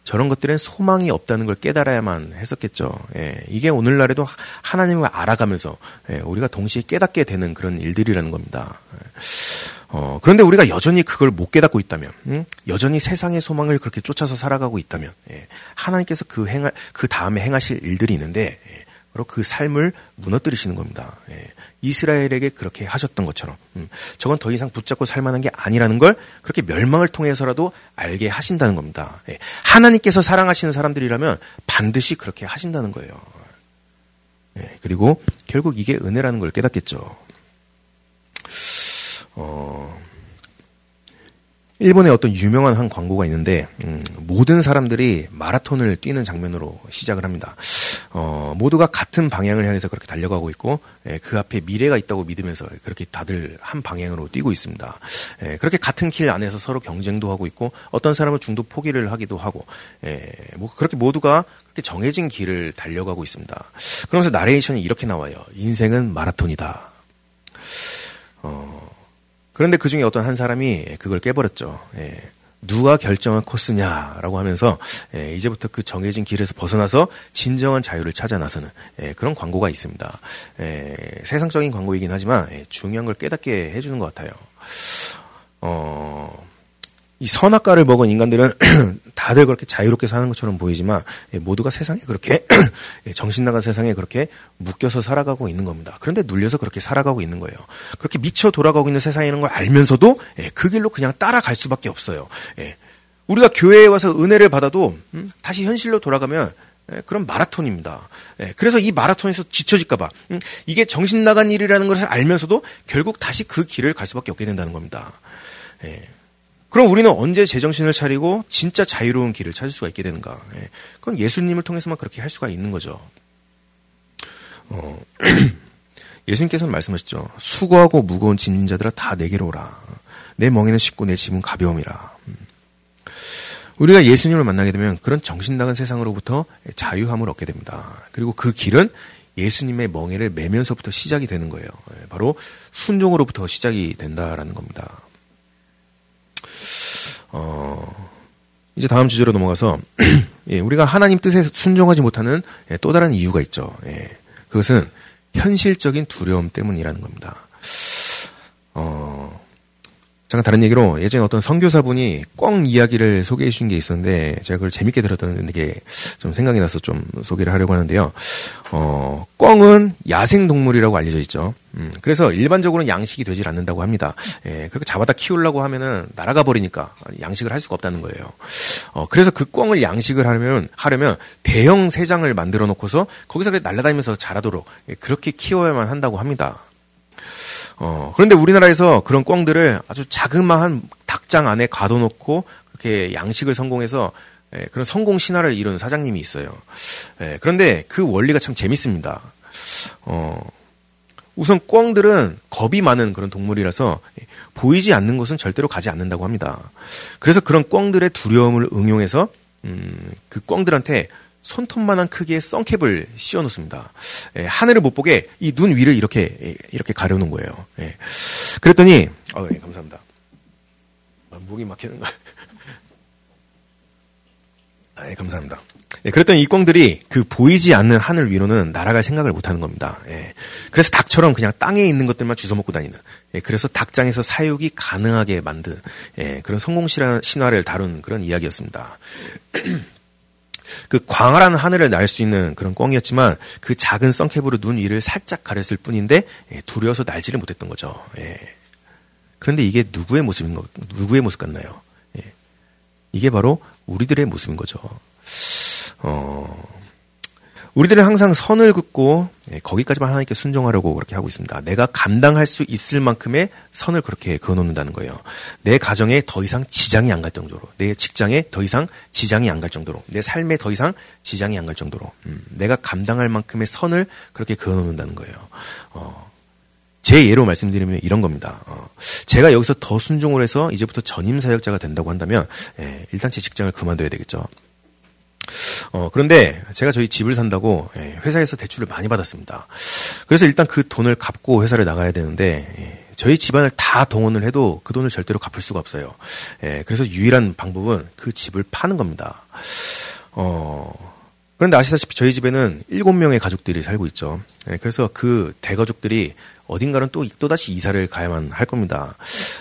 예. 저런 것들엔 소망이 없다는 걸 깨달아야만 했었겠죠. 예, 이게 오늘날에도 하나님을 알아가면서 예, 우리가 동시에 깨닫게 되는 그런 일들이라는 겁니다. 예. 어, 그런데 우리가 여전히 그걸 못 깨닫고 있다면, 음? 여전히 세상의 소망을 그렇게 쫓아서 살아가고 있다면, 예, 하나님께서 그 행할, 그 다음에 행하실 일들이 있는데, 예, 바로 그 삶을 무너뜨리시는 겁니다. 예. 이스라엘에게 그렇게 하셨던 것처럼 음, 저건 더 이상 붙잡고 살만한 게 아니라는 걸 그렇게 멸망을 통해서라도 알게 하신다는 겁니다. 예. 하나님께서 사랑하시는 사람들이라면 반드시 그렇게 하신다는 거예요. 예. 그리고 결국 이게 은혜라는 걸 깨닫겠죠. 어, 일본에 어떤 유명한 한 광고가 있는데 음, 모든 사람들이 마라톤을 뛰는 장면으로 시작을 합니다. 어, 모두가 같은 방향을 향해서 그렇게 달려가고 있고 예, 그 앞에 미래가 있다고 믿으면서 그렇게 다들 한 방향으로 뛰고 있습니다. 예, 그렇게 같은 길 안에서 서로 경쟁도 하고 있고 어떤 사람은 중도 포기를 하기도 하고 예, 뭐 그렇게 모두가 그렇게 정해진 길을 달려가고 있습니다. 그러면서 나레이션이 이렇게 나와요. 인생은 마라톤이다. 어, 그런데 그 중에 어떤 한 사람이 그걸 깨버렸죠. 예. 누가 결정한 코스냐라고 하면서 예, 이제부터 그 정해진 길에서 벗어나서 진정한 자유를 찾아 나서는 예, 그런 광고가 있습니다. 예, 세상적인 광고이긴 하지만 예, 중요한 걸 깨닫게 해주는 것 같아요. 어, 이 선악과를 먹은 인간들은 다들 그렇게 자유롭게 사는 것처럼 보이지만 예, 모두가 세상에 그렇게 예, 정신 나간 세상에 그렇게 묶여서 살아가고 있는 겁니다. 그런데 눌려서 그렇게 살아가고 있는 거예요. 그렇게 미쳐 돌아가고 있는 세상이라는 걸 알면서도 예, 그 길로 그냥 따라갈 수밖에 없어요. 우리가 교회에 와서 은혜를 받아도 음, 다시 현실로 돌아가면 그런 마라톤입니다. 그래서 이 마라톤에서 지쳐질까봐 음, 이게 정신 나간 일이라는 것을 알면서도 결국 다시 그 길을 갈 수밖에 없게 된다는 겁니다. 그럼 우리는 언제 제정신을 차리고 진짜 자유로운 길을 찾을 수가 있게 되는가? 예. 그건 예수님을 통해서만 그렇게 할 수가 있는 거죠. 어, 예수님께서는 말씀하셨죠. 수고하고 무거운 짐진 자들아 다 내게로 오라. 내 멍에는 쉽고 내 짐은 가벼움이라. 음. 우리가 예수님을 만나게 되면 그런 정신 나간 세상으로부터 자유함을 얻게 됩니다. 그리고 그 길은 예수님의 멍에를 매면서부터 시작이 되는 거예요. 예, 바로 순종으로부터 시작이 된다라는 겁니다. 어, 이제 다음 주제로 넘어가서 예, 우리가 하나님 뜻에 순종하지 못하는 예, 또 다른 이유가 있죠. 예, 그것은 현실적인 두려움 때문이라는 겁니다. 어, 잠깐 다른 얘기로 예전에 어떤 선교사분이 꿩 이야기를 소개해 주신 게 있었는데 제가 그걸 재밌게 들었던 게 좀 생각이 나서 좀 소개를 하려고 하는데요. 어, 꿩은 야생 동물이라고 알려져 있죠. 음, 그래서 일반적으로는 양식이 되질 않는다고 합니다. 예, 그렇게 잡아다 키우려고 하면은 날아가 버리니까 양식을 할 수가 없다는 거예요. 어, 그래서 그 꿩을 양식을 하려면 하려면 대형 새장을 만들어 놓고서 거기서 날아다니면서 자라도록 예, 그렇게 키워야만 한다고 합니다. 어, 그런데 우리나라에서 그런 꿩들을 아주 자그마한 닭장 안에 가둬놓고 그렇게 양식을 성공해서 예, 그런 성공 신화를 이룬 사장님이 있어요. 예, 그런데 그 원리가 참 재밌습니다. 어, 우선 꿩들은 겁이 많은 그런 동물이라서 보이지 않는 곳은 절대로 가지 않는다고 합니다. 그래서 그런 꿩들의 두려움을 응용해서 음, 그 꿩들한테 손톱만한 크기의 선캡을 씌워 놓습니다. 예, 하늘을 못 보게 이 눈 위를 이렇게 예, 이렇게 가려 놓은 거예요. 예. 그랬더니 어, 예, 감사합니다. 아, 목이 막히는 거. 아, 예, 감사합니다. 예, 그랬더니 이 꿩들이 그 보이지 않는 하늘 위로는 날아갈 생각을 못 하는 겁니다. 예. 그래서 닭처럼 그냥 땅에 있는 것들만 주워 먹고 다니는. 예, 그래서 닭장에서 사육이 가능하게 만든 예, 그런 성공 신화를 다룬 그런 이야기였습니다. 그 광활한 하늘을 날 수 있는 그런 꿩이었지만 그 작은 썬캡으로 눈 위를 살짝 가렸을 뿐인데 예, 두려워서 날지를 못했던 거죠. 예. 그런데 이게 누구의 모습인 거, 누구의 모습 같나요? 예. 이게 바로 우리들의 모습인 거죠. 어, 우리들은 항상 선을 긋고 예, 거기까지만 하나님께 순종하려고 그렇게 하고 있습니다. 내가 감당할 수 있을 만큼의 선을 그렇게 그어놓는다는 거예요. 내 가정에 더 이상 지장이 안 갈 정도로, 내 직장에 더 이상 지장이 안 갈 정도로, 내 삶에 더 이상 지장이 안 갈 정도로, 음, 내가 감당할 만큼의 선을 그렇게 그어놓는다는 거예요. 어, 제 예로 말씀드리면 이런 겁니다. 어, 제가 여기서 더 순종을 해서 이제부터 전임 사역자가 된다고 한다면 예, 일단 제 직장을 그만둬야 되겠죠. 어, 그런데 제가 저희 집을 산다고 예, 회사에서 대출을 많이 받았습니다. 그래서 일단 그 돈을 갚고 회사를 나가야 되는데 예, 저희 집안을 다 동원을 해도 그 돈을 절대로 갚을 수가 없어요. 예, 그래서 유일한 방법은 그 집을 파는 겁니다. 어, 그런데 아시다시피 저희 집에는 일곱 명의 가족들이 살고 있죠. 그래서 그 대가족들이 어딘가는 또, 또다시 이사를 가야만 할 겁니다.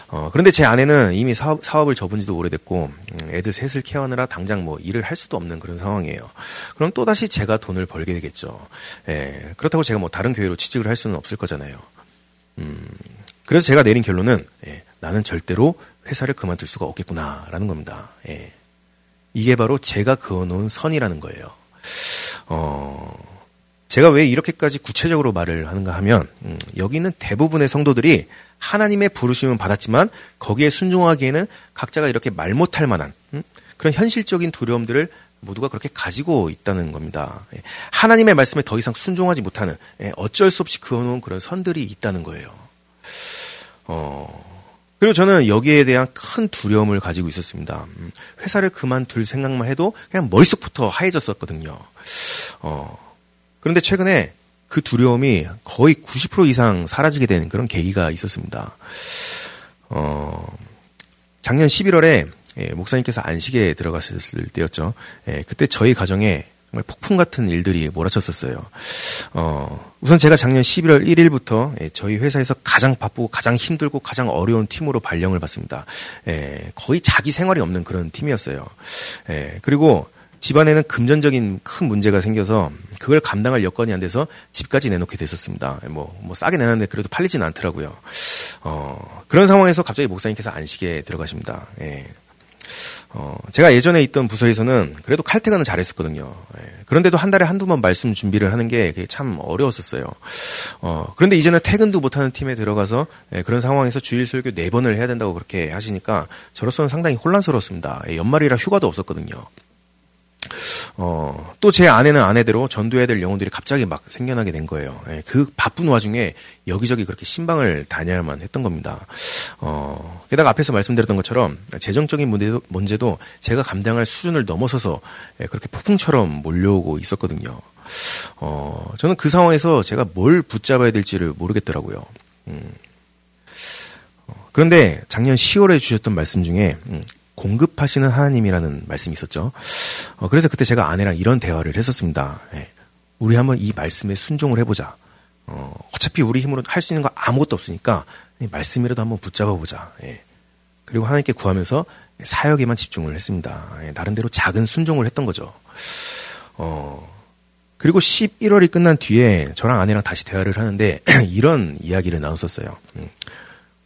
어, 그런데 제 아내는 이미 사업, 사업을 접은 지도 오래됐고, 음, 애들 셋을 케어하느라 당장 뭐 일을 할 수도 없는 그런 상황이에요. 그럼 또다시 제가 돈을 벌게 되겠죠. 예, 그렇다고 제가 뭐 다른 교회로 취직을 할 수는 없을 거잖아요. 음, 그래서 제가 내린 결론은, 예, 나는 절대로 회사를 그만둘 수가 없겠구나라는 겁니다. 예. 이게 바로 제가 그어놓은 선이라는 거예요. 어, 제가 왜 이렇게까지 구체적으로 말을 하는가 하면 음, 여기 있는 대부분의 성도들이 하나님의 부르심은 받았지만 거기에 순종하기에는 각자가 이렇게 말 못할 만한 음, 그런 현실적인 두려움들을 모두가 그렇게 가지고 있다는 겁니다. 예, 하나님의 말씀에 더 이상 순종하지 못하는 예, 어쩔 수 없이 그어놓은 그런 선들이 있다는 거예요. 어, 그리고 저는 여기에 대한 큰 두려움을 가지고 있었습니다. 음, 회사를 그만둘 생각만 해도 그냥 머릿속부터 하얘졌었거든요. 어, 그런데 최근에 그 두려움이 거의 90% 이상 사라지게 된 그런 계기가 있었습니다. 어, 작년 11월에 예, 목사님께서 안식에 들어갔을 때였죠. 예, 그때 저희 가정에 정말 폭풍 같은 일들이 몰아쳤었어요. 어, 우선 제가 작년 11월 1일부터 예, 저희 회사에서 가장 바쁘고 가장 힘들고 가장 어려운 팀으로 발령을 받습니다. 예, 거의 자기 생활이 없는 그런 팀이었어요. 예, 그리고 집안에는 금전적인 큰 문제가 생겨서 그걸 감당할 여건이 안 돼서 집까지 내놓게 됐었습니다. 뭐, 뭐 싸게 내놨는데 그래도 팔리지는 않더라고요. 어, 그런 상황에서 갑자기 목사님께서 안식에 들어가십니다. 예. 어, 제가 예전에 있던 부서에서는 그래도 칼퇴근은 잘했었거든요. 예. 그런데도 한 달에 한두 번 말씀 준비를 하는 게 참 어려웠었어요. 어, 그런데 이제는 퇴근도 못하는 팀에 들어가서 예, 그런 상황에서 주일 설교 네 번을 해야 된다고 그렇게 하시니까 저로서는 상당히 혼란스러웠습니다. 예, 연말이라 휴가도 없었거든요. 어, 또 제 아내는 아내대로 전도해야 될 영혼들이 갑자기 막 생겨나게 된 거예요. 예, 그 바쁜 와중에 여기저기 그렇게 신방을 다녀야만 했던 겁니다. 어, 게다가 앞에서 말씀드렸던 것처럼 재정적인 문제도, 문제도 제가 감당할 수준을 넘어서서 예, 그렇게 폭풍처럼 몰려오고 있었거든요. 어, 저는 그 상황에서 제가 뭘 붙잡아야 될지를 모르겠더라고요. 음. 어, 그런데 작년 10월에 주셨던 말씀 중에 음, 공급하시는 하나님이라는 말씀이 있었죠. 어, 그래서 그때 제가 아내랑 이런 대화를 했었습니다. 예. 우리 한번 이 말씀에 순종을 해보자. 어, 어차피 우리 힘으로 할 수 있는 거 아무것도 없으니까 말씀이라도 한번 붙잡아 보자. 예. 그리고 하나님께 구하면서 사역에만 집중을 했습니다. 예, 나름대로 작은 순종을 했던 거죠. 어, 그리고 11월이 끝난 뒤에 저랑 아내랑 다시 대화를 하는데 이런 이야기를 나눴었어요. 음.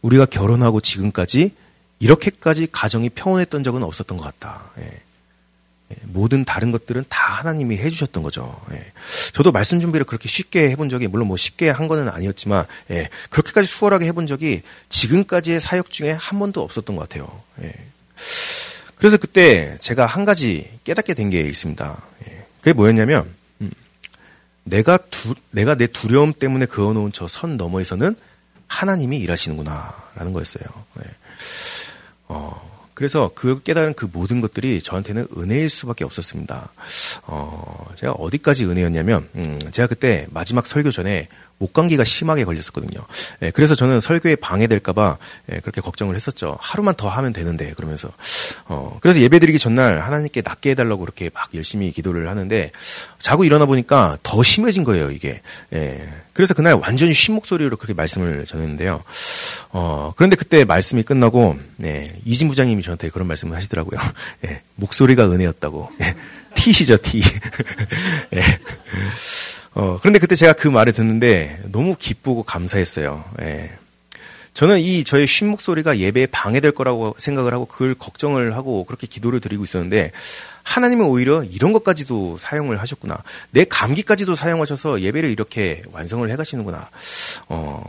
우리가 결혼하고 지금까지 이렇게까지 가정이 평온했던 적은 없었던 것 같다. 예. 예, 모든 다른 것들은 다 하나님이 해주셨던 거죠. 예. 저도 말씀 준비를 그렇게 쉽게 해본 적이 물론 뭐 쉽게 한 거는 아니었지만 예. 그렇게까지 수월하게 해본 적이 지금까지의 사역 중에 한 번도 없었던 것 같아요. 예. 그래서 그때 제가 한 가지 깨닫게 된 게 있습니다. 예. 그게 뭐였냐면 음, 내가 두, 내가 내 두려움 때문에 그어놓은 저 선 너머에서는 하나님이 일하시는구나라는 거였어요. 예. 어, 그래서 그 깨달은 그 모든 것들이 저한테는 은혜일 수밖에 없었습니다. 어, 제가 어디까지 은혜였냐면, 음, 제가 그때 마지막 설교 전에 목감기가 심하게 걸렸었거든요. 예, 그래서 저는 설교에 방해될까봐 예, 그렇게 걱정을 했었죠. 하루만 더 하면 되는데 그러면서 어, 그래서 예배드리기 전날 하나님께 낫게 해달라고 그렇게 막 열심히 기도를 하는데 자고 일어나 보니까 더 심해진 거예요 이게. 예, 그래서 그날 완전히 쉰 목소리로 그렇게 말씀을 전했는데요. 어, 그런데 그때 말씀이 끝나고 예, 이진 부장님이 저한테 그런 말씀을 하시더라고요. 예, 목소리가 은혜였다고. 예, 티시죠 티. 예. 어, 그런데 그때 제가 그 말을 듣는데 너무 기쁘고 감사했어요. 예. 저는 이 저의 쉰 목소리가 예배에 방해될 거라고 생각을 하고 그걸 걱정을 하고 그렇게 기도를 드리고 있었는데 하나님은 오히려 이런 것까지도 사용을 하셨구나. 내 감기까지도 사용하셔서 예배를 이렇게 완성을 해 가시는구나. 어,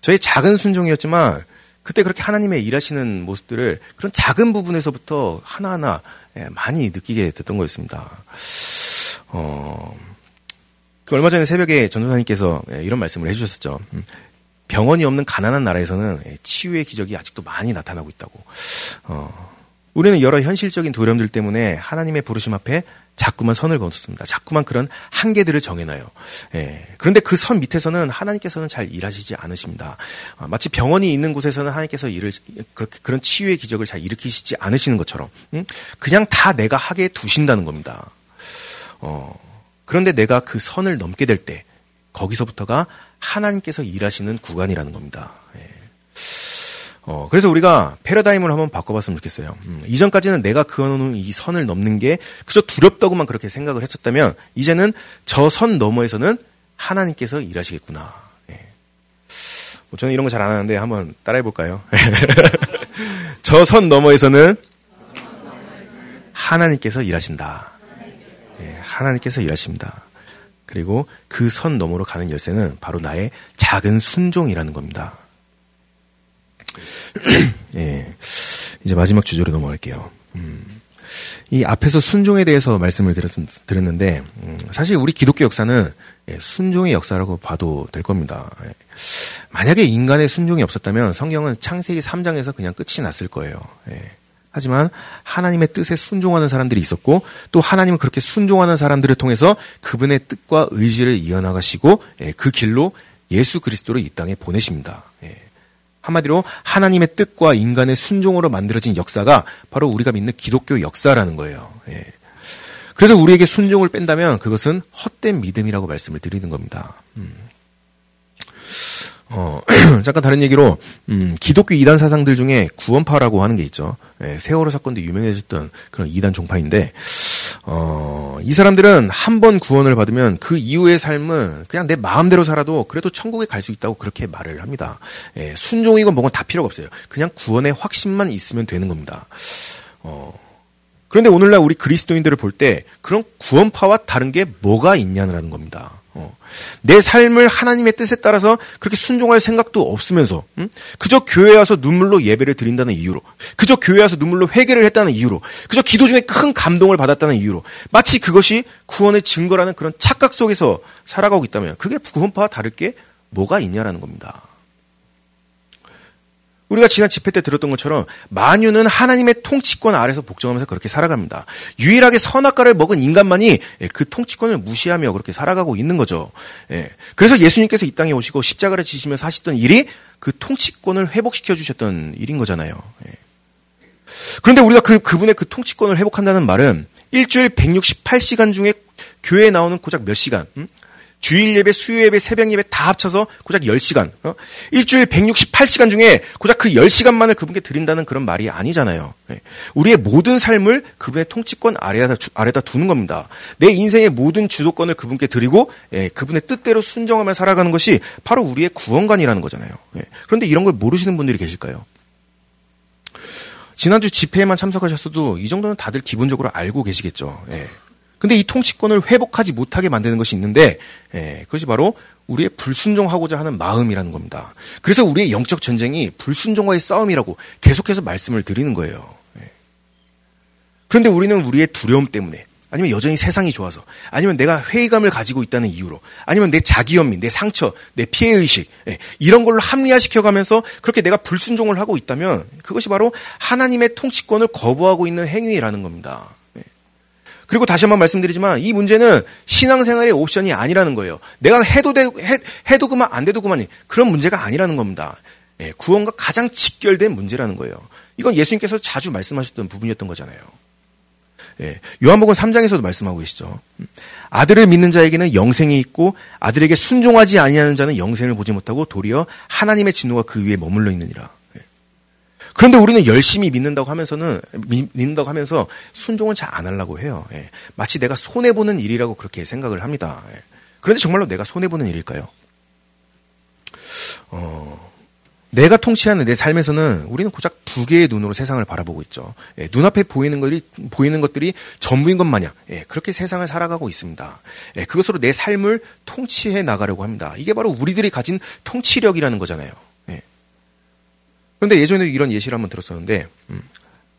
저의 작은 순종이었지만 그때 그렇게 하나님의 일하시는 모습들을 그런 작은 부분에서부터 하나하나 예, 많이 느끼게 됐던 거였습니다. 어, 그 얼마 전에 새벽에 전도사님께서 예, 이런 말씀을 해주셨었죠. 음, 병원이 없는 가난한 나라에서는 예, 치유의 기적이 아직도 많이 나타나고 있다고. 어, 우리는 여러 현실적인 두려움들 때문에 하나님의 부르심 앞에 자꾸만 선을 거뒀습니다. 자꾸만 그런 한계들을 정해놔요. 예. 그런데 그 선 밑에서는 하나님께서는 잘 일하시지 않으십니다. 어, 마치 병원이 있는 곳에서는 하나님께서 일을 그렇게 그런 치유의 기적을 잘 일으키시지 않으시는 것처럼 음? 그냥 다 내가 하게 두신다는 겁니다. 어, 그런데 내가 그 선을 넘게 될 때 거기서부터가 하나님께서 일하시는 구간이라는 겁니다. 예. 어, 그래서 우리가 패러다임을 한번 바꿔봤으면 좋겠어요. 음, 이전까지는 내가 그어놓은 이 선을 넘는 게 그저 두렵다고만 그렇게 생각을 했었다면 이제는 저 선 너머에서는 하나님께서 일하시겠구나. 예. 뭐 저는 이런 거 잘 안 하는데 한번 따라해 볼까요? 저 선 너머에서는 하나님께서 일하신다. 하나님께서 일하십니다. 그리고 그 선 너머로 가는 열쇠는 바로 나의 작은 순종이라는 겁니다. 예. 이제 마지막 주제로 넘어갈게요. 음. 이 앞에서 순종에 대해서 말씀을 드렸, 드렸 는데, 음, 사실 우리 기독교 역사는 예, 순종의 역사라고 봐도 될 겁니다. 예. 만약에 인간의 순종이 없었다면 성경은 창세기 3장에서 그냥 끝이 났을 거예요. 예. 하지만 하나님의 뜻에 순종하는 사람들이 있었고 또 하나님은 그렇게 순종하는 사람들을 통해서 그분의 뜻과 의지를 이어나가시고 예, 그 길로 예수 그리스도를 이 땅에 보내십니다. 예. 한마디로 하나님의 뜻과 인간의 순종으로 만들어진 역사가 바로 우리가 믿는 기독교 역사라는 거예요. 예. 그래서 우리에게 순종을 뺀다면 그것은 헛된 믿음이라고 말씀을 드리는 겁니다. 음. 어, 잠깐 다른 얘기로, 음, 기독교 이단 사상들 중에 구원파라고 하는 게 있죠. 예, 세월호 사건도 유명해졌던 그런 이단 종파인데, 어, 이 사람들은 한 번 구원을 받으면 그 이후의 삶은 그냥 내 마음대로 살아도 그래도 천국에 갈 수 있다고 그렇게 말을 합니다. 예, 순종이건 뭐건 다 필요가 없어요. 그냥 구원의 확신만 있으면 되는 겁니다. 어, 그런데 오늘날 우리 그리스도인들을 볼 때 그런 구원파와 다른 게 뭐가 있냐는 겁니다. 어. 내 삶을 하나님의 뜻에 따라서 그렇게 순종할 생각도 없으면서 음? 그저 교회 와서 눈물로 예배를 드린다는 이유로 그저 교회 와서 눈물로 회개를 했다는 이유로 그저 기도 중에 큰 감동을 받았다는 이유로 마치 그것이 구원의 증거라는 그런 착각 속에서 살아가고 있다면 그게 구원파와 다를 게 뭐가 있냐라는 겁니다. 우리가 지난 집회 때 들었던 것처럼 만유는 하나님의 통치권 아래서 복종하면서 그렇게 살아갑니다. 유일하게 선악과를 먹은 인간만이 예, 그 통치권을 무시하며 그렇게 살아가고 있는 거죠. 예. 그래서 예수님께서 이 땅에 오시고 십자가를 지시면서 하셨던 일이 그 통치권을 회복시켜 주셨던 일인 거잖아요. 예. 그런데 우리가 그 그분의 그 통치권을 회복한다는 말은 일주일 168시간 중에 교회에 나오는 고작 몇 시간, 음? 주일 예배, 수요 예배, 새벽 예배 다 합쳐서 고작 10시간. 어? 일주일 168시간 중에 고작 그 10시간만을 그분께 드린다는 그런 말이 아니잖아요. 네. 우리의 모든 삶을 그분의 통치권 아래다, 아래다 두는 겁니다. 내 인생의 모든 주도권을 그분께 드리고 예, 그분의 뜻대로 순정하며 살아가는 것이 바로 우리의 구원관이라는 거잖아요. 예. 그런데 이런 걸 모르시는 분들이 계실까요? 지난주 집회에만 참석하셨어도 이 정도는 다들 기본적으로 알고 계시겠죠. 예. 근데 이 통치권을 회복하지 못하게 만드는 것이 있는데 예, 그것이 바로 우리의 불순종하고자 하는 마음이라는 겁니다. 그래서 우리의 영적 전쟁이 불순종과의 싸움이라고 계속해서 말씀을 드리는 거예요. 예. 그런데 우리는 우리의 두려움 때문에 아니면 여전히 세상이 좋아서 아니면 내가 회의감을 가지고 있다는 이유로 아니면 내 자기 연민, 내 상처, 내 피해 의식 예, 이런 걸로 합리화시켜 가면서 그렇게 내가 불순종을 하고 있다면 그것이 바로 하나님의 통치권을 거부하고 있는 행위라는 겁니다. 그리고 다시 한번 말씀드리지만 이 문제는 신앙생활의 옵션이 아니라는 거예요. 내가 해도 돼, 해, 해도 그만 안 돼도 그만이 그런 문제가 아니라는 겁니다. 예, 구원과 가장 직결된 문제라는 거예요. 이건 예수님께서 자주 말씀하셨던 부분이었던 거잖아요. 예, 요한복음 3장에서도 말씀하고 계시죠. 아들을 믿는 자에게는 영생이 있고 아들에게 순종하지 아니하는 자는 영생을 보지 못하고 도리어 하나님의 진노가 그 위에 머물러 있느니라. 그런데 우리는 열심히 믿는다고 하면서는 믿는다고 하면서 순종을 잘 안 하려고 해요. 예. 마치 내가 손해 보는 일이라고 그렇게 생각을 합니다. 예. 그런데 정말로 내가 손해 보는 일일까요? 어, 내가 통치하는 내 삶에서는 우리는 고작 두 개의 눈으로 세상을 바라보고 있죠. 예, 눈앞에 보이는 것들이 보이는 것들이 전부인 것 마냥 예, 그렇게 세상을 살아가고 있습니다. 예, 그것으로 내 삶을 통치해 나가려고 합니다. 이게 바로 우리들이 가진 통치력이라는 거잖아요. 그런데 예전에 이런 예시를 한번 들었었는데 음,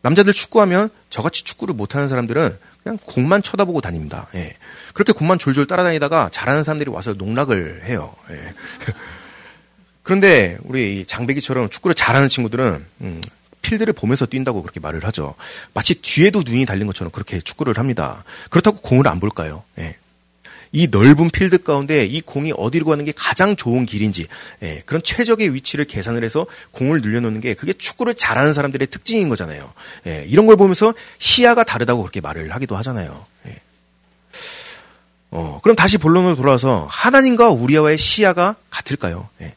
남자들 축구하면 저같이 축구를 못하는 사람들은 그냥 공만 쳐다보고 다닙니다. 예. 그렇게 공만 졸졸 따라다니다가 잘하는 사람들이 와서 농락을 해요. 예. 그런데 우리 장배기처럼 축구를 잘하는 친구들은 음, 필드를 보면서 뛴다고 그렇게 말을 하죠. 마치 뒤에도 눈이 달린 것처럼 그렇게 축구를 합니다. 그렇다고 공을 안 볼까요? 예. 이 넓은 필드 가운데 이 공이 어디로 가는 게 가장 좋은 길인지 예, 그런 최적의 위치를 계산을 해서 공을 늘려놓는 게 그게 축구를 잘하는 사람들의 특징인 거잖아요. 예, 이런 걸 보면서 시야가 다르다고 그렇게 말을 하기도 하잖아요. 예. 어, 그럼 다시 본론으로 돌아와서 하나님과 우리와의 시야가 같을까요? 예.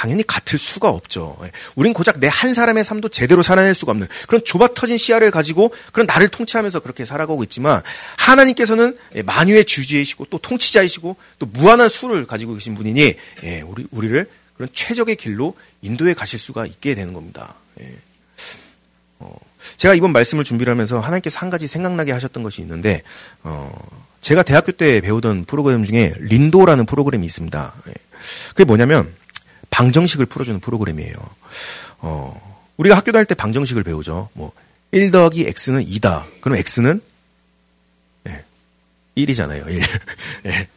당연히 같을 수가 없죠. 예. 우린 고작 내 한 사람의 삶도 제대로 살아낼 수가 없는 그런 좁아 터진 시야를 가지고 그런 나를 통치하면서 그렇게 살아가고 있지만 하나님께서는 예, 만유의 주지이시고 또 통치자이시고 또 무한한 수를 가지고 계신 분이니 예, 우리 우리를 그런 최적의 길로 인도에 가실 수가 있게 되는 겁니다. 어, 제가 이번 말씀을 준비를 하면서 하나님께서 한 가지 생각나게 하셨던 것이 있는데 어, 제가 대학교 때 배우던 프로그램 중에 린도라는 프로그램이 있습니다. 그게 뭐냐면 방정식을 풀어주는 프로그램이에요. 어, 우리가 학교 다닐 때 방정식을 배우죠. 뭐, 1 더하기 x는 2다. 그럼 x는? 예, 1이잖아요, 1. 예.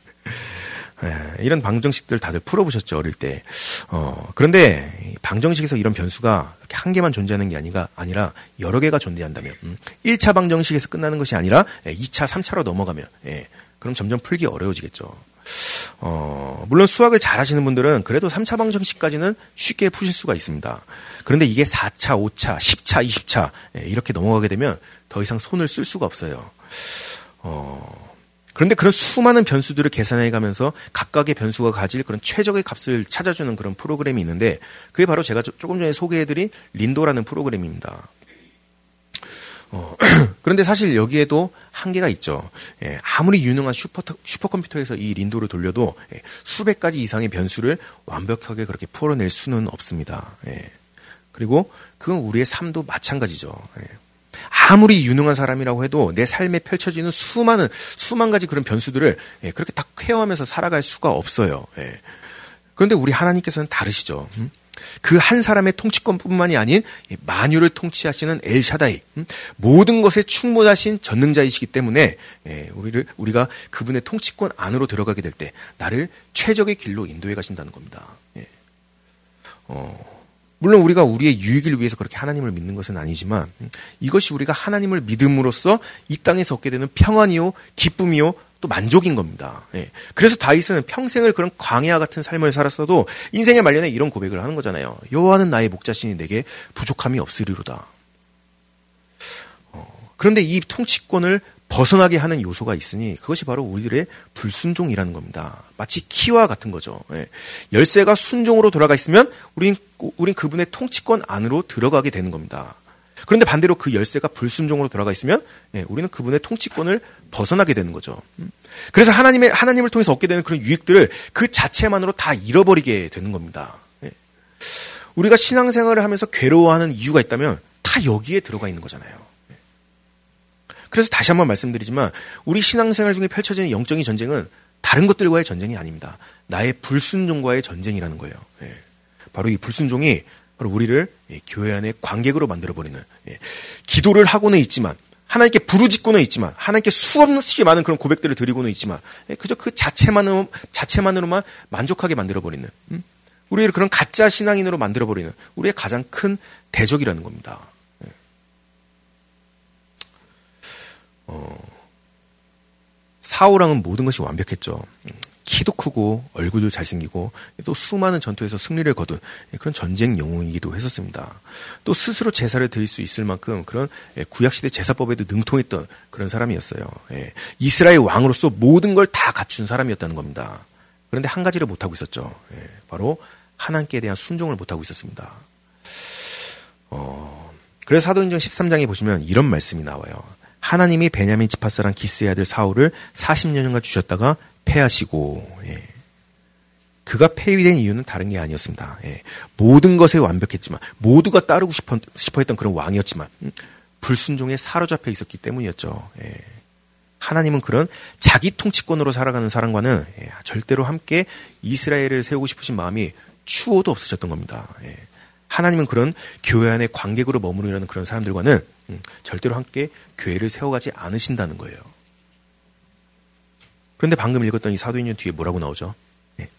예, 이런 방정식들 다들 풀어보셨죠, 어릴 때. 어, 그런데 방정식에서 이런 변수가 한 개만 존재하는 게 아니라, 아니라 여러 개가 존재한다면, 음, 1차 방정식에서 끝나는 것이 아니라 2차, 예, 3차로 넘어가면, 예, 그럼 점점 풀기 어려워지겠죠. 어, 물론 수학을 잘 하시는 분들은 그래도 3차 방정식까지는 쉽게 푸실 수가 있습니다. 그런데 이게 4차, 5차, 10차, 20차 이렇게 넘어가게 되면 더 이상 손을 쓸 수가 없어요. 어, 그런데 그런 수많은 변수들을 계산해 가면서 각각의 변수가 가질 그런 최적의 값을 찾아주는 그런 프로그램이 있는데 그게 바로 제가 조금 전에 소개해드린 린도라는 프로그램입니다. 어, 그런데 사실 여기에도 한계가 있죠. 예, 아무리 유능한 슈퍼, 슈퍼컴퓨터에서 이 린도를 돌려도 예, 수백 가지 이상의 변수를 완벽하게 그렇게 풀어낼 수는 없습니다. 예, 그리고 그건 우리의 삶도 마찬가지죠. 예. 아무리 유능한 사람이라고 해도 내 삶에 펼쳐지는 수많은 수만 가지 그런 변수들을 예, 그렇게 다 쾌어하면서 살아갈 수가 없어요. 예. 그런데 우리 하나님께서는 다르시죠. 음? 그 한 사람의 통치권뿐만이 아닌 만유를 통치하시는 엘샤다이 음? 모든 것에 충분하신 전능자이시기 때문에 예, 우리를 우리가 그분의 통치권 안으로 들어가게 될 때 나를 최적의 길로 인도해 가신다는 겁니다. 예. 어, 물론 우리가 우리의 유익을 위해서 그렇게 하나님을 믿는 것은 아니지만 이것이 우리가 하나님을 믿음으로써 이 땅에서 얻게 되는 평안이요, 기쁨이요, 또 만족인 겁니다. 예. 그래서 다윗은 평생을 그런 광야 같은 삶을 살았어도 인생의 말년에 이런 고백을 하는 거잖아요. 여호와는 나의 목자신이 내게 부족함이 없으리로다. 어, 그런데 이 통치권을 벗어나게 하는 요소가 있으니 그것이 바로 우리들의 불순종이라는 겁니다. 마치 키와 같은 거죠. 예. 열쇠가 순종으로 돌아가 있으면 우린 우린 그분의 통치권 안으로 들어가게 되는 겁니다. 그런데 반대로 그 열쇠가 불순종으로 돌아가 있으면 예, 우리는 그분의 통치권을 벗어나게 되는 거죠. 음. 그래서 하나님의 하나님을 통해서 얻게 되는 그런 유익들을 그 자체만으로 다 잃어버리게 되는 겁니다. 예. 우리가 신앙생활을 하면서 괴로워하는 이유가 있다면 다 여기에 들어가 있는 거잖아요. 예. 그래서 다시 한번 말씀드리지만 우리 신앙생활 중에 펼쳐지는 영적인 전쟁은 다른 것들과의 전쟁이 아닙니다. 나의 불순종과의 전쟁이라는 거예요. 예. 바로 이 불순종이 바로 우리를 예, 교회 안에 관객으로 만들어버리는 예, 기도를 하고는 있지만 하나님께 부르짖고는 있지만 하나님께 수없이 많은 그런 고백들을 드리고는 있지만 예, 그저 그 자체만으로 자체만으로만 만족하게 만들어버리는 음? 우리를 그런 가짜 신앙인으로 만들어버리는 우리의 가장 큰 대적이라는 겁니다. 어, 사울왕은 모든 것이 완벽했죠. 음, 키도 크고 얼굴도 잘생기고 또 수많은 전투에서 승리를 거둔 그런 전쟁 영웅이기도 했었습니다. 또 스스로 제사를 드릴 수 있을 만큼 그런 구약시대 제사법에도 능통했던 그런 사람이었어요. 예. 이스라엘 왕으로서 모든 걸 다 갖춘 사람이었다는 겁니다. 그런데 한 가지를 못하고 있었죠. 예. 바로 하나님께 대한 순종을 못하고 있었습니다. 어, 그래서 사도행전 13장에 보시면 이런 말씀이 나와요. 하나님이 베냐민 지파 사람 기스의 아들 사울을 40년간 주셨다가 패하시고 예. 그가 폐위된 이유는 다른 게 아니었습니다. 예. 모든 것에 완벽했지만 모두가 따르고 싶어, 싶어 했던 그런 왕이었지만 음, 불순종에 사로잡혀 있었기 때문이었죠. 예. 하나님은 그런 자기 통치권으로 살아가는 사람과는 예, 절대로 함께 이스라엘을 세우고 싶으신 마음이 추호도 없으셨던 겁니다. 예. 하나님은 그런 교회 안에 관객으로 머무르려는 그런 사람들과는 음, 절대로 함께 교회를 세워가지 않으신다는 거예요. 그런데 방금 읽었던 이 사도행전 뒤에 뭐라고 나오죠? 네.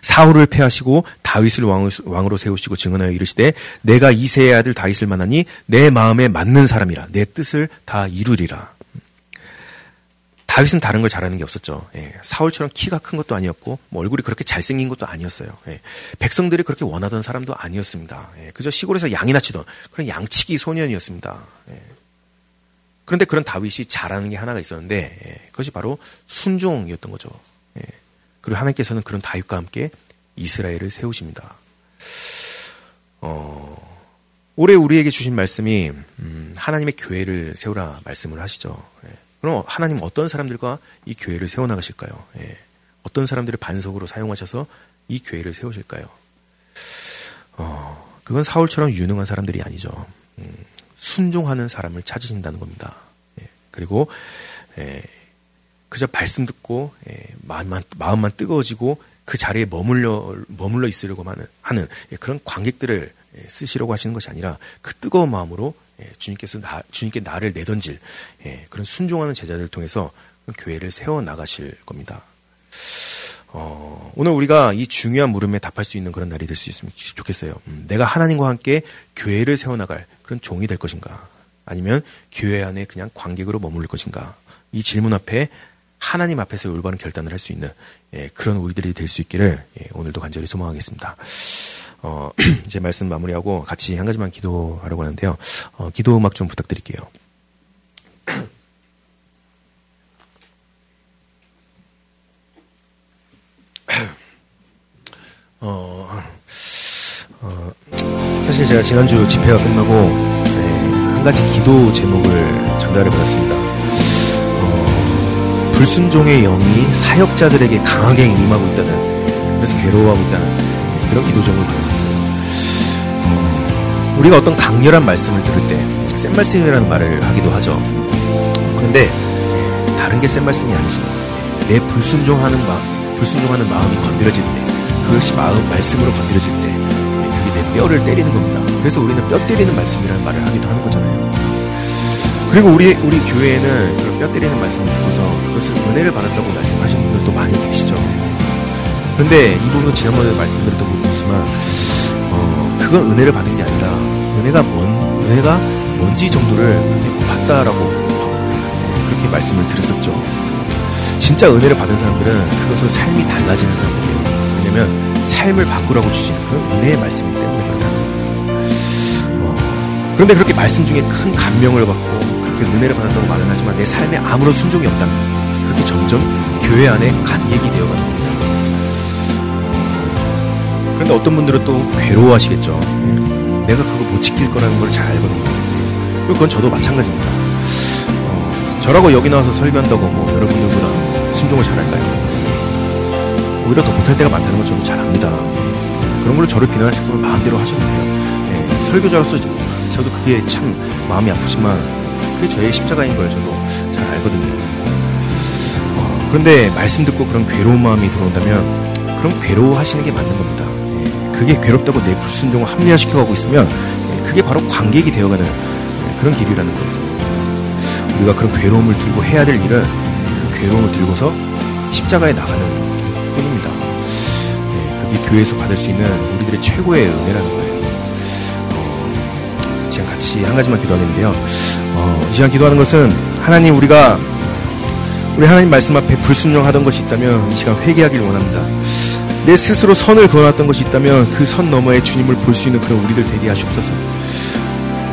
사울을 패하시고 다윗을 왕으로 세우시고 증언하여 이르시되 내가 이세의 아들 다윗을 만나니 내 마음에 맞는 사람이라 내 뜻을 다 이루리라. 다윗은 다른 걸 잘하는 게 없었죠. 예, 사울처럼 키가 큰 것도 아니었고 뭐 얼굴이 그렇게 잘생긴 것도 아니었어요. 예, 백성들이 그렇게 원하던 사람도 아니었습니다. 예, 그저 시골에서 양이나 치던 그런 양치기 소년이었습니다. 예. 그런데 그런 다윗이 잘하는 게 하나가 있었는데 예, 그것이 바로 순종이었던 거죠. 예. 그리고 하나님께서는 그런 다윗과 함께 이스라엘을 세우십니다. 어, 올해 우리에게 주신 말씀이 음, 하나님의 교회를 세우라 말씀을 하시죠. 예. 그럼 하나님 어떤 사람들과 이 교회를 세워나가실까요? 예. 어떤 사람들을 반석으로 사용하셔서 이 교회를 세우실까요? 어, 그건 사울처럼 유능한 사람들이 아니죠. 음, 순종하는 사람을 찾으신다는 겁니다. 예, 그리고 예, 그저 말씀 듣고 예, 마음만 마음만 뜨거워지고 그 자리에 머물러 머물러 있으려고 하는 하는 그런 관객들을 쓰시려고 하시는 것이 아니라 그 뜨거운 마음으로 주님께서 나, 주님께 나를 내던질 그런 순종하는 제자들을 통해서 교회를 세워 나가실 겁니다. 어, 오늘 우리가 이 중요한 물음에 답할 수 있는 그런 날이 될 수 있으면 좋겠어요. 음, 내가 하나님과 함께 교회를 세워나갈 그런 종이 될 것인가? 아니면 교회 안에 그냥 관객으로 머무를 것인가? 이 질문 앞에 하나님 앞에서 올바른 결단을 할 수 있는 예, 그런 우리들이 될 수 있기를 예, 오늘도 간절히 소망하겠습니다. 어, 이제 말씀 마무리하고 같이 한 가지만 기도하려고 하는데요. 어, 기도 음악 좀 부탁드릴게요. 어, 어, 사실 제가 지난주 집회가 끝나고 네, 한 가지 기도 제목을 전달을 받았습니다. 어, 불순종의 영이 사역자들에게 강하게 임하고 있다는 그래서 괴로워하고 있다는 그런 기도 제목을 받았었어요. 어, 우리가 어떤 강렬한 말씀을 들을 때 센 말씀이라는 말을 하기도 하죠. 그런데 다른 게 센 말씀이 아니죠. 내 불순종하는 마음, 불순종하는 마음이 건드려질 때 그것이 마음 말씀으로 건드려질 때 그게 내 뼈를 때리는 겁니다. 그래서 우리는 뼈 때리는 말씀이라는 말을 하기도 하는 거잖아요. 그리고 우리 우리 교회에는 그런 뼈 때리는 말씀을 듣고서 그것을 은혜를 받았다고 말씀하시는 분들도 많이 계시죠. 그런데 이 부분은 지난번에 말씀드렸던 부분이지만 어, 그건 은혜를 받은 게 아니라 은혜가 뭔 은혜가 뭔지 정도를 봤다라고 그렇게 말씀을 드렸었죠. 진짜 은혜를 받은 사람들은 그것으로 삶이 달라지는 사람들이에요. 왜냐면 삶을 바꾸라고 주신 그런 은혜의 말씀이기 때문에 그렇다는 겁니다. 어, 그런데 그렇게 말씀 중에 큰 감명을 받고 그렇게 은혜를 받았다고 말은 하지만 내 삶에 아무런 순종이 없다면 그렇게 점점 교회 안에 간객이 되어가는 겁니다. 그런데 어떤 분들은 또 괴로워하시겠죠. 내가 그거 못 지킬 거라는 걸 잘 알거든요. 그건 저도 마찬가지입니다. 어, 저라고 여기 나와서 설교한다고 뭐 여러분 순종을 잘할까요? 오히려 더 못할 때가 많다는 걸 저도 잘 압니다. 그런 걸로 저를 비난하실 거면 마음대로 하셔도 돼요. 예, 설교자로서 저도 그게 참 마음이 아프지만 그게 저의 십자가인 걸 저도 잘 알거든요. 어, 그런데 말씀 듣고 그런 괴로운 마음이 들어온다면 그럼 괴로워하시는 게 맞는 겁니다. 예, 그게 괴롭다고 내 불순종을 합리화시켜가고 있으면 예, 그게 바로 관객이 되어가는 예, 그런 길이라는 거예요. 우리가 그런 괴로움을 들고 해야 될 일은 그 괴로움을 들고서 십자가에 나가는 뿐입니다. 예, 그게 교회에서 받을 수 있는 우리들의 최고의 은혜라는 거예요. 어, 지금 같이 한 가지만 기도하겠는데요. 어, 이 시간 기도하는 것은 하나님 우리가 우리 하나님 말씀 앞에 불순종하던 것이 있다면 이 시간 회개하기를 원합니다. 내 스스로 선을 그어놨던 것이 있다면 그 선 너머에 주님을 볼 수 있는 그런 우리들 되게 하시옵소서.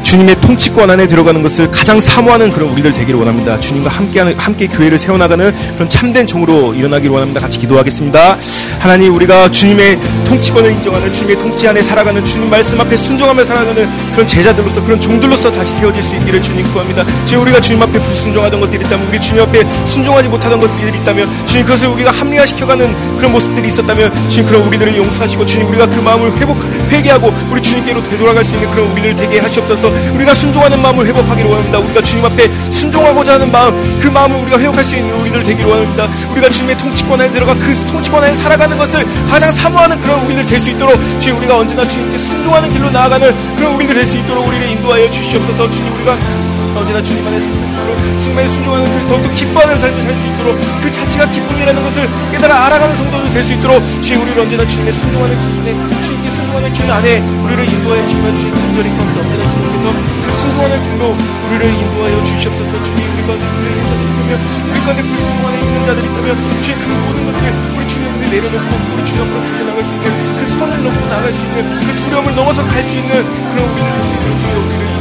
주님의 통치권 안에 들어가는 것을 가장 사모하는 그런 우리들 되기를 원합니다. 주님과 함께하는 함께 교회를 세워나가는 그런 참된 종으로 일어나기를 원합니다. 같이 기도하겠습니다. 하나님 우리가 주님의 통치권을 인정하는 주님의 통치 안에 살아가는 주님 말씀 앞에 순종하며 살아가는 그런 제자들로서 그런 종들로서 다시 세워질 수 있기를 주님 구합니다. 주님 우리가 주님 앞에 불순종하던 것들이 있다면 우리 주님 앞에 순종하지 못하던 것들이 있다면 주님 그것을 우리가 합리화시켜가는 그런 모습들이 있었다면 주님 그런 우리들을 용서하시고 주님 우리가 그 마음을 회복 회개하고 우리 주님께로 되돌아갈 수 있는 그런 우리를 되게 하시옵소서. 우리가 순종하는 마음을 회복하기를 원합니다. 우리가 주님 앞에 순종하고자 하는 마음, 그 마음을 우리가 회복할 수 있는 우리들 되기를 원합니다. 우리가 주님의 통치권 안에 들어가 그 통치권 안에 살아가는 것을 가장 사모하는 그런 우리들 될 수 있도록 주님 우리가 언제나 주님께 순종하는 길로 나아가는 그런 우리들 될 수 있도록 우리를 인도하여 주시옵소서. 주님 우리가 언제나 주님 안에 있도록 주님 안에 순종하는 그 더욱더 기뻐하는 삶을 살 수 있도록 그 자체가 기쁨이라는 것을 깨달아 알아가는 성도들 될수 있도록 주님 우리를 언제나 주님의 순종하는 기쁨에 주님께 순종하는 길 안에 우리를 인도하여 주시면 주님 간절히 구합니다. 언제나 그 순종하는 길로 우리를 인도하여 주시옵소서. 주님 우리 가운데 불리는 자들이 있다면 우리 가운데 불순종 안에 있는 자들이 있다면 주님 그 모든 것들 우리 주님 앞에 내려놓고 우리 주님 앞으로 달려나갈 수 있는 그 선을 넘고 나갈 수 있는 그 두려움을 넘어서 갈 수 있는 그런 우리를